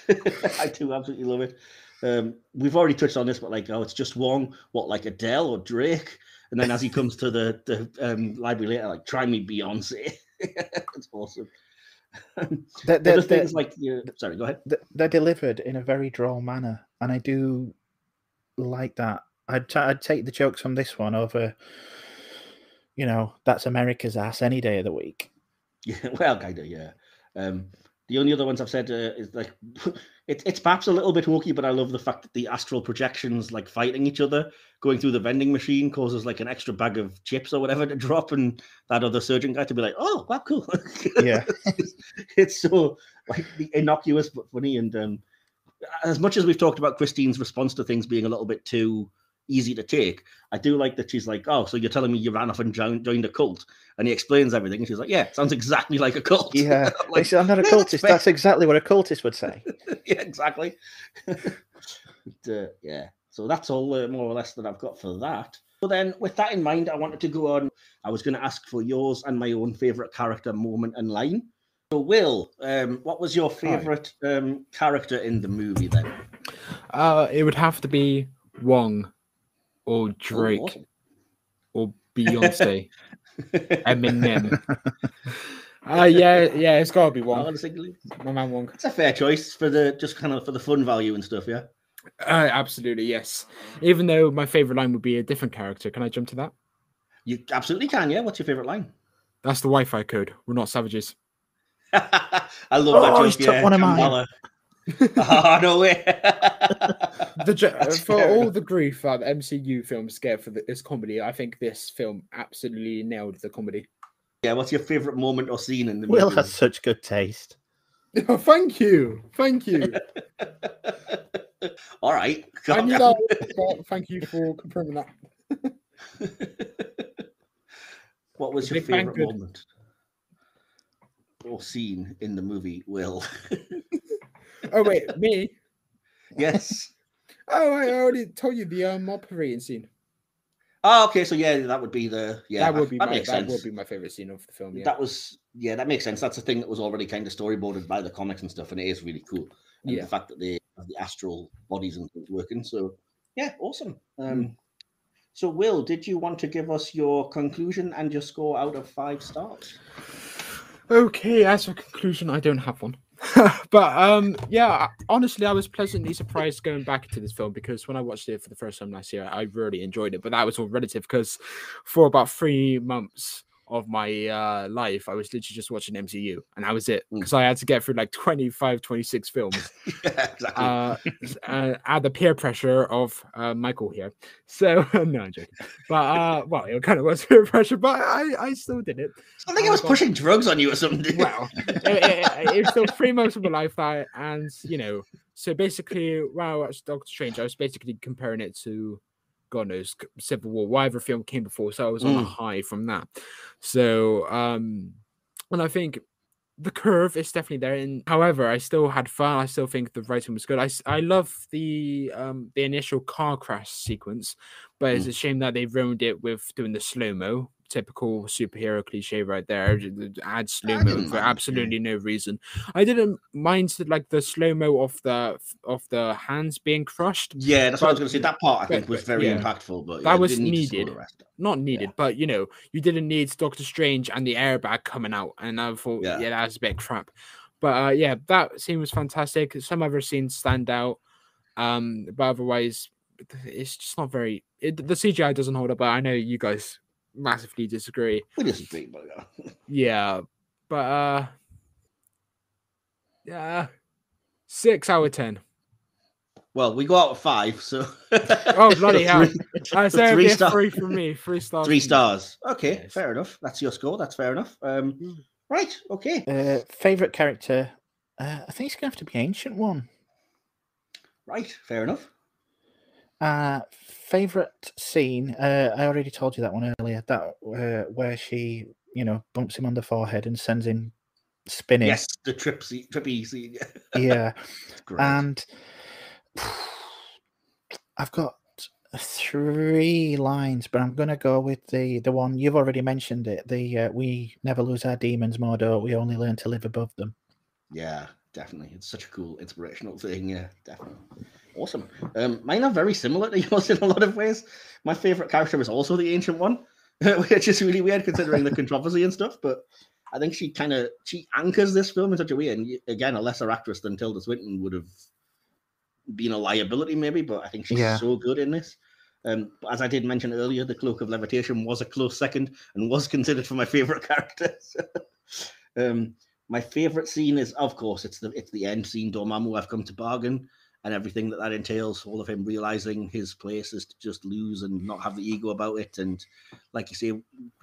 A: I do absolutely love it. Um, we've already touched on this, but like, oh, it's just Wong. What, like Adele or Drake? And then as he comes to the the um, library later, like, try me Beyonce. That's awesome.
B: They're,
A: Other
B: they're, they're,
A: things like, yeah, sorry, go ahead.
B: th- they're delivered in a very droll manner, and I do like that. I'd t- I'd take the jokes from this one over, you know, that's America's ass any day of the week.
A: Yeah, well, kind of, yeah. Um, the only other ones I've said uh, is like it's it's perhaps a little bit hokey, but I love the fact that the astral projections like fighting each other, going through the vending machine causes like an extra bag of chips or whatever to drop, and that other surgeon guy to be like, "Oh, wow, cool."
B: Yeah.
A: it's, it's so like the innocuous but funny, and um, as much as we've talked about Christine's response to things being a little bit too easy to take, I do like that she's like, "Oh, so you're telling me you ran off and joined, joined a cult?" And he explains everything, and she's like, "Yeah, sounds exactly like a cult."
B: Yeah,
A: I'm
B: Like, I'm not a
A: "Yeah, that's
B: cultist. That's exactly what a cultist would say.
A: yeah, exactly. But, uh, yeah, so that's all uh, more or less that I've got for that. So then, with that in mind, I wanted to go on. I was going to ask for yours and my own favorite character moment and line. So, Will, um, what was your favorite um, character in the movie then?
C: Uh, it would have to be Wong or Drake
A: Oh,
C: or Beyonce, Eminem. Uh, yeah, yeah, it's got to be Wong.
A: Honestly,
C: My man Wong.
A: It's a fair choice for the just kind of for the fun value and stuff. Yeah.
C: Uh, absolutely, yes. Even though my favorite line would be a different character. Can I jump to that?
A: You absolutely can. Yeah. What's your favorite line?
C: That's the Wi-Fi code. We're not savages.
A: I love
B: Oh,
A: that joke.
B: he's took
A: yeah,
B: one of mine.
A: Kamala. oh no way!
C: The for
A: fair
C: all the grief that MCU films get for the, this comedy, I think this film absolutely nailed the comedy.
A: yeah. What's your favorite moment or scene in the movie?
B: Will has such good taste.
C: Oh, thank you, thank you.
A: All right.
C: I knew that. Thank you for confirming that.
A: what was your favorite moment or scene in the movie? Will.
C: Oh wait, me.
A: yes.
C: Oh, I already told you the um, operating scene.
A: Oh, okay. So yeah, that would be the yeah.
C: that would be
A: that
C: my that
A: sense.
C: would be my favorite scene of the film. Yeah,
A: That was yeah, that makes sense. That's a thing that was already kind of storyboarded by the comics and stuff, and it is really cool. And
C: Yeah.
A: the fact that they have the astral bodies and things working. So yeah, awesome. Um,
C: Hmm.
A: So Will, did you want to give us your conclusion and your score out of five stars?
C: Okay, as a conclusion, I don't have one. but um, yeah, honestly, I was pleasantly surprised going back into this film because when I watched it for the first time last year, I really enjoyed it. But that was all relative because for about three months of my uh, life, I was literally just watching MCU, and that was it because I had to get through like 25, 26 films
A: yeah, exactly.
C: uh, uh, add the peer pressure of uh, Michael here. So no, I'm joking. But uh, well, it kind of was peer pressure, but I, I still did it.
A: I think I was pushing drugs on you or something.
C: Well, it, it, it was still three months of my life that, and you know, so basically, when I watched Doctor Strange, I was basically comparing it to. God knows, Civil War, whatever film came before. So I was on a
A: Mm.
C: high from that. So, um, and I think the curve is definitely there. And however, I still had fun. I still think the writing was good. I, I love the um the initial car crash sequence, but it's
A: Mm.
C: a shame that they ruined it with doing the slow mo. Typical superhero cliche right there. j- Add slow mo for
A: it,
C: absolutely no reason. I didn't mind the- like the slow mo of the of the hands being crushed.
A: Yeah, that's what I was going to say. That part I think
C: but-
A: was very
C: yeah.
A: impactful, but
C: That
A: yeah,
C: was
A: to slow
C: needed. Not needed, but you know, you didn't need Doctor Strange and the airbag coming out, and I thought,
A: Yeah.
C: yeah, that's a bit crap. But uh, yeah, that scene was fantastic. Some other scenes stand out, um, but otherwise, it's just not very. It, the CGI doesn't hold up. But I know you guys massively disagree.
A: We disagree, but yeah.
C: Yeah, but uh, yeah, six out of ten.
A: Well, we go out of five, so
C: Oh bloody hell!
A: Three-
C: I
A: so
C: say
A: three
C: three,
A: star-
C: three from me. Three stars.
A: Three stars. Okay,
C: Yes.
A: fair enough. That's your score. That's fair enough. Um,
C: Mm.
A: right. Okay.
B: Uh, favorite character? Uh, I think it's gonna have to be Ancient One.
A: Right. Fair enough.
B: Uh, favorite scene? Uh, I already told you that one earlier. That uh, where she, you know, bumps him on the forehead and sends him spinning.
A: Yes, the trip scene, trippy scene.
B: Yeah,
A: great.
B: and I've got Three lines, but I'm gonna go with the the one you've already mentioned. It the uh, we never lose our demons, Mordo. We only learn to live above them.
A: Yeah, definitely. It's such a cool inspirational thing. Yeah, definitely. Awesome. Um, mine are very similar to yours in a lot of ways. My favorite character is also the ancient one, which is really weird considering the controversy and stuff. But I think she kind of she anchors this film in such a way. And again, a lesser actress than Tilda Swinton would have been a liability, maybe. But I think she's
B: Yeah.
A: so good in this. Um, but as I did mention earlier, the Cloak of Levitation was a close second and was considered for my favorite characters. um, my favorite scene is, of course, it's the it's the end scene. Dormammu, I've come to bargain, and everything that that entails. All of him realizing his place is to just lose and not have the ego about it, and like you say,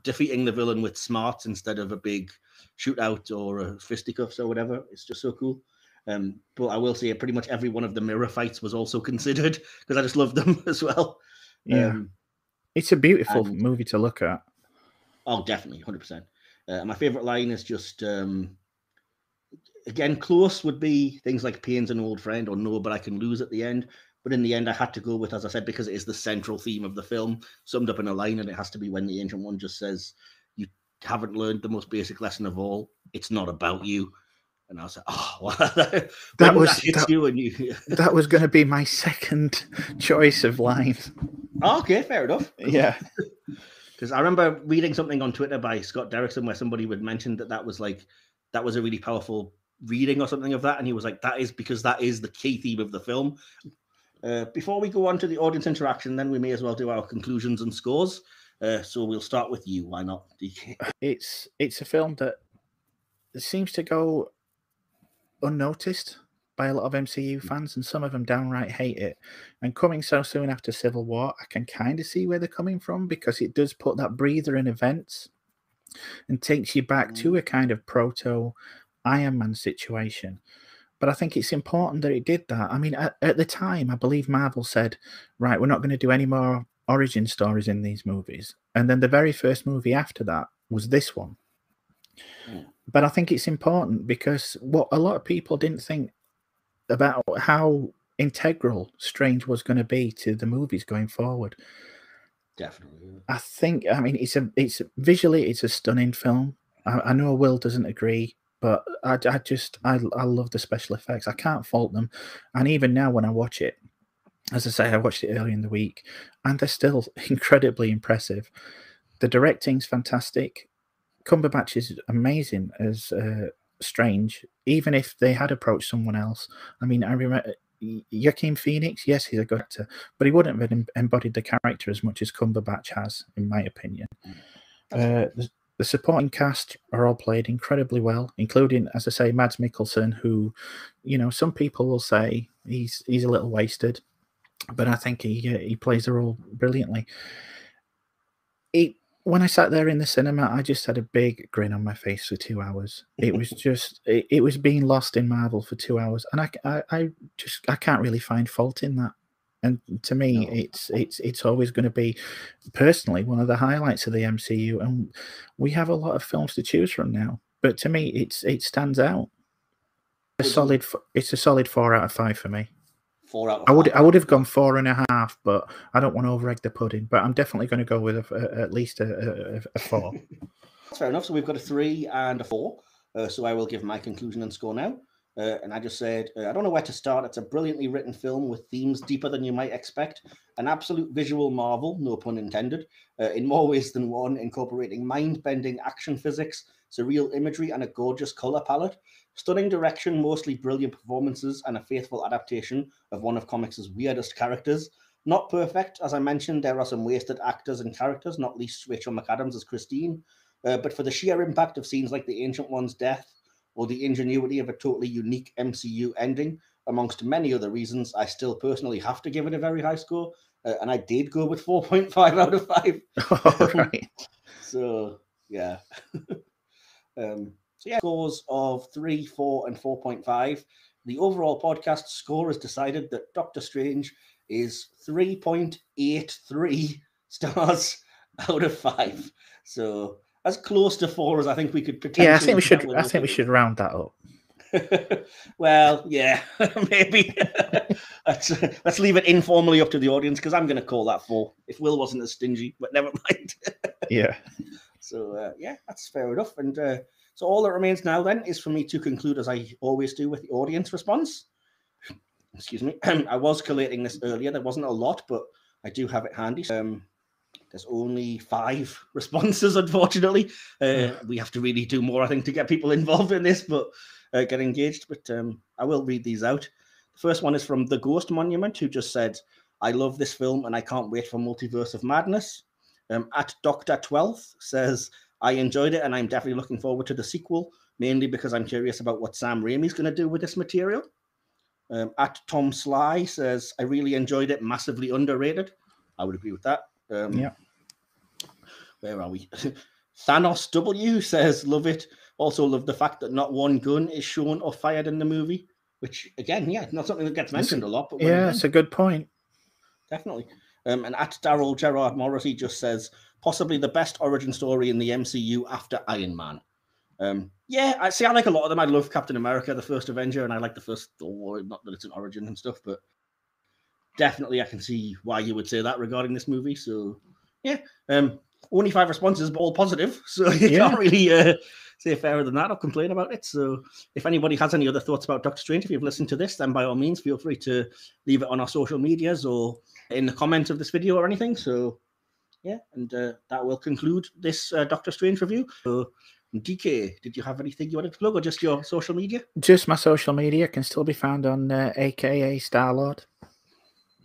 A: defeating the villain with smarts instead of a big shootout or a fisticuffs or whatever. It's just so cool. Um, but I will say, pretty much every one of the mirror fights was also considered because I just love them as well.
B: Yeah,
A: Um,
B: it's a beautiful
A: and-
B: movie to look at.
A: Oh, definitely, hundred percent. Uh, my favorite line is just um, again close would be things like "pain's an old friend" or "No, but I can lose" at the end. But in the end, I had to go with, as I said, because it is the central theme of the film, summed up in a line, and it has to be when the ancient one just says, "You haven't learned the most basic lesson of all. It's not about you." And I was like, "Oh, wow. that,
B: That was-
A: hits
B: that-
A: you, and you."
B: That was going to be my second choice of lines.
A: oh, okay, fair enough.
B: Yeah,
A: because I remember reading something on Twitter by Scott Derrickson where somebody would mention that that was like that was a really powerful reading or something of that, and he was like, "That is because that is the key theme of the film." Uh, before we go on to the audience interaction, then we may as well do our conclusions and scores. Uh, so we'll start with you. Why not, DK?
B: it's it's a film that seems to go unnoticed by a lot of MCU fans, and some of them downright hate it. And coming so soon after Civil War, I can kind of see where they're coming from because it does put that breather in events and takes you back to a kind of proto Iron Man situation. But I think it's important that it did that. I mean, at, at the time, I believe Marvel said, right, we're not going to do any more origin stories in these movies. And then the very first movie after that was this one.
A: Mm.
B: But I think it's important because what a lot of people didn't think about how integral Strange was going to be to the movies going forward.
A: Definitely.
B: I think I mean it's a it's visually it's a stunning film. I, I know Will doesn't agree, but I, I just I I love the special effects. I can't fault them, and even now when I watch it, as I say, I watched it earlier in the week, and they're still incredibly impressive. The directing's fantastic. Cumberbatch is amazing as uh, Strange, even if they had approached someone else. I mean, I remember Joaquin Phoenix. Yes, he's a good actor, but he wouldn't have embodied the character as much as Cumberbatch has, in my opinion. Uh, the supporting cast are all played incredibly well, including, as I say, Mads Mikkelsen, who, you know, some people will say he's he's a little wasted, but I think he uh, he plays the role brilliantly. It when I sat there in the cinema, I just had a big grin on my face for two hours. It was just it, it was being lost in Marvel for two hours, and I, I I just I can't really find fault in that. And to me,
A: No.
B: it's it's it's always going to be personally one of the highlights of the MCU, and we have a lot of films to choose from now. But to me, it's it stands out. A solid, it's a solid four out of five for me.
A: Four out. Of
B: I would
A: five.
B: I would have gone four and a half, but I don't want to over egg the pudding. But I'm definitely going to go with a, a- at least a, a, a four.
A: That's fair enough. So we've got a three and a four. Uh, so I will give my conclusion and score now. Uh, and I just said, uh, I don't know where to start. It's a brilliantly written film with themes deeper than you might expect. An absolute visual marvel, no pun intended, uh, in more ways than one, incorporating mind bending action physics, surreal imagery, and a gorgeous color palette. Stunning direction, mostly brilliant performances, and a faithful adaptation of one of comics' weirdest characters. Not perfect, as I mentioned, there are some wasted actors and characters, not least Rachel McAdams as Christine. Uh, but for the sheer impact of scenes like the Ancient One's death or the ingenuity of a totally unique MCU ending, amongst many other reasons, I still personally have to give it a very high score. Uh, and I did go with 4.5 out of 5.
B: All right.
A: So, yeah. um, so, yeah, scores of 3, 4, and 4.5. The overall podcast score has decided that Doctor Strange is 3.83 stars out of 5. So, as close to 4 as I think we could potentially
B: Yeah, I think we should. I think we should round that up.
A: well, yeah, maybe. let's, let's leave it informally up to the audience because I'm going to call that four if Will wasn't as stingy, but never mind.
B: yeah.
A: So, uh, yeah, that's fair enough. And uh, so all that remains now then is for me to conclude, as I always do, with the audience response. Excuse me. I was collating this earlier. There wasn't a lot, but I do have it handy. Um, there's only five responses, unfortunately. Uh, we have to really do more, I think, to get people involved in this, but uh, get engaged. But um, I will read these out. The first one is from the Ghost Monument, who just said, "I love this film and I can't wait for Multiverse of Madness." Um, at Doctor Twelfth says, "I enjoyed it and I'm definitely looking forward to the sequel, mainly because I'm curious about what Sam Raimi's going to do with this material." Um, at Tom Sly says, "I really enjoyed it, massively underrated." I would agree with that. Um,
B: yeah.
A: Where are we? Thanos W says, "Love it." Also, love the fact that not one gun is shown or fired in the movie. Which, again, yeah, not something that gets mentioned a lot. But
B: yeah, it's a good point.
A: Definitely. Um, and at Daryl Gerard Morrissey just says, possibly the best origin story in the MCU after Iron Man. Um, yeah, I see. I like a lot of them. I love Captain America, the first Avenger, and I like the first Thor. Not that it's an origin and stuff, but definitely I can see why you would say that regarding this movie. So, yeah, um, only five responses, but all positive. So you
B: Yeah.
A: can't really uh, say fairer than that or complain about it. So, if anybody has any other thoughts about Doctor Strange, if you've listened to this, then by all means, feel free to leave it on our social medias or in the comments of this video or anything. So, yeah, and uh, that will conclude this uh, Doctor Strange review. So, DK, did you have anything you wanted to plug or just your social media?
B: Just my social media can still be found on uh, AKA Starlord.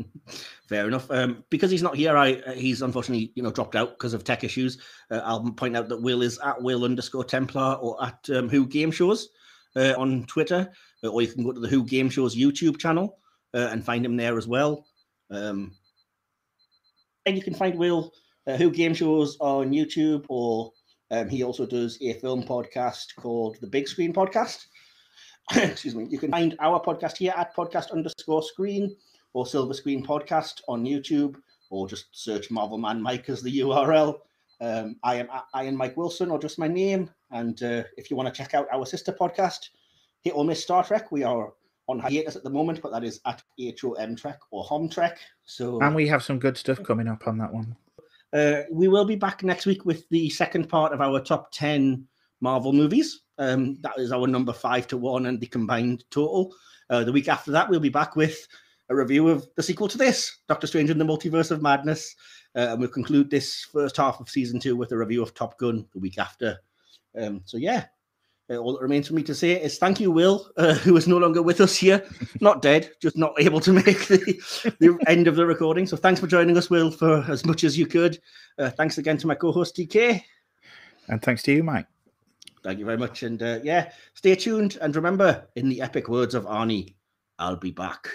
A: Fair enough. Um, because he's not here, I uh, he's unfortunately you know dropped out because of tech issues. Uh, I'll point out that Will is at Will underscore Templar or at um, Who Game Shows uh, on Twitter, uh, or you can go to the Who Game Shows YouTube channel uh, and find him there as well. Um, and you can find Will uh, Who Game Shows on YouTube, or um, he also does a film podcast called the Big Screen Podcast. Excuse me. You can find our podcast here at podcast underscore screen or Silver Screen Podcast on YouTube, or just search Marvel Man Mike as the URL. Um, I am I am Mike Wilson, or just my name. And uh, if you want to check out our sister podcast, Hit or Miss Star Trek, we are on hiatus at the moment, but that is at HOM Trek or Hom Trek. So
B: And we have some good stuff coming up on that one.
A: uh, we will be back next week with the second part of our top 10 Marvel movies. Um, that is our number five to one and the combined total. Uh, the week after that, we'll be back with a review of the sequel to this, Doctor Strange in the Multiverse of Madness. Uh, and we'll conclude this first half of season two with a review of Top Gun the week after. Um, so, yeah, uh, all that remains for me to say is thank you, Will, uh, who is no longer with us here. Not dead, just not able to make the, the end of the recording. So, thanks for joining us, Will, for as much as you could. Uh, thanks again to my co host, DK.
B: And thanks to you, Mike.
A: Thank you very much. And uh, yeah, stay tuned. And remember, in the epic words of Arnie, I'll be back.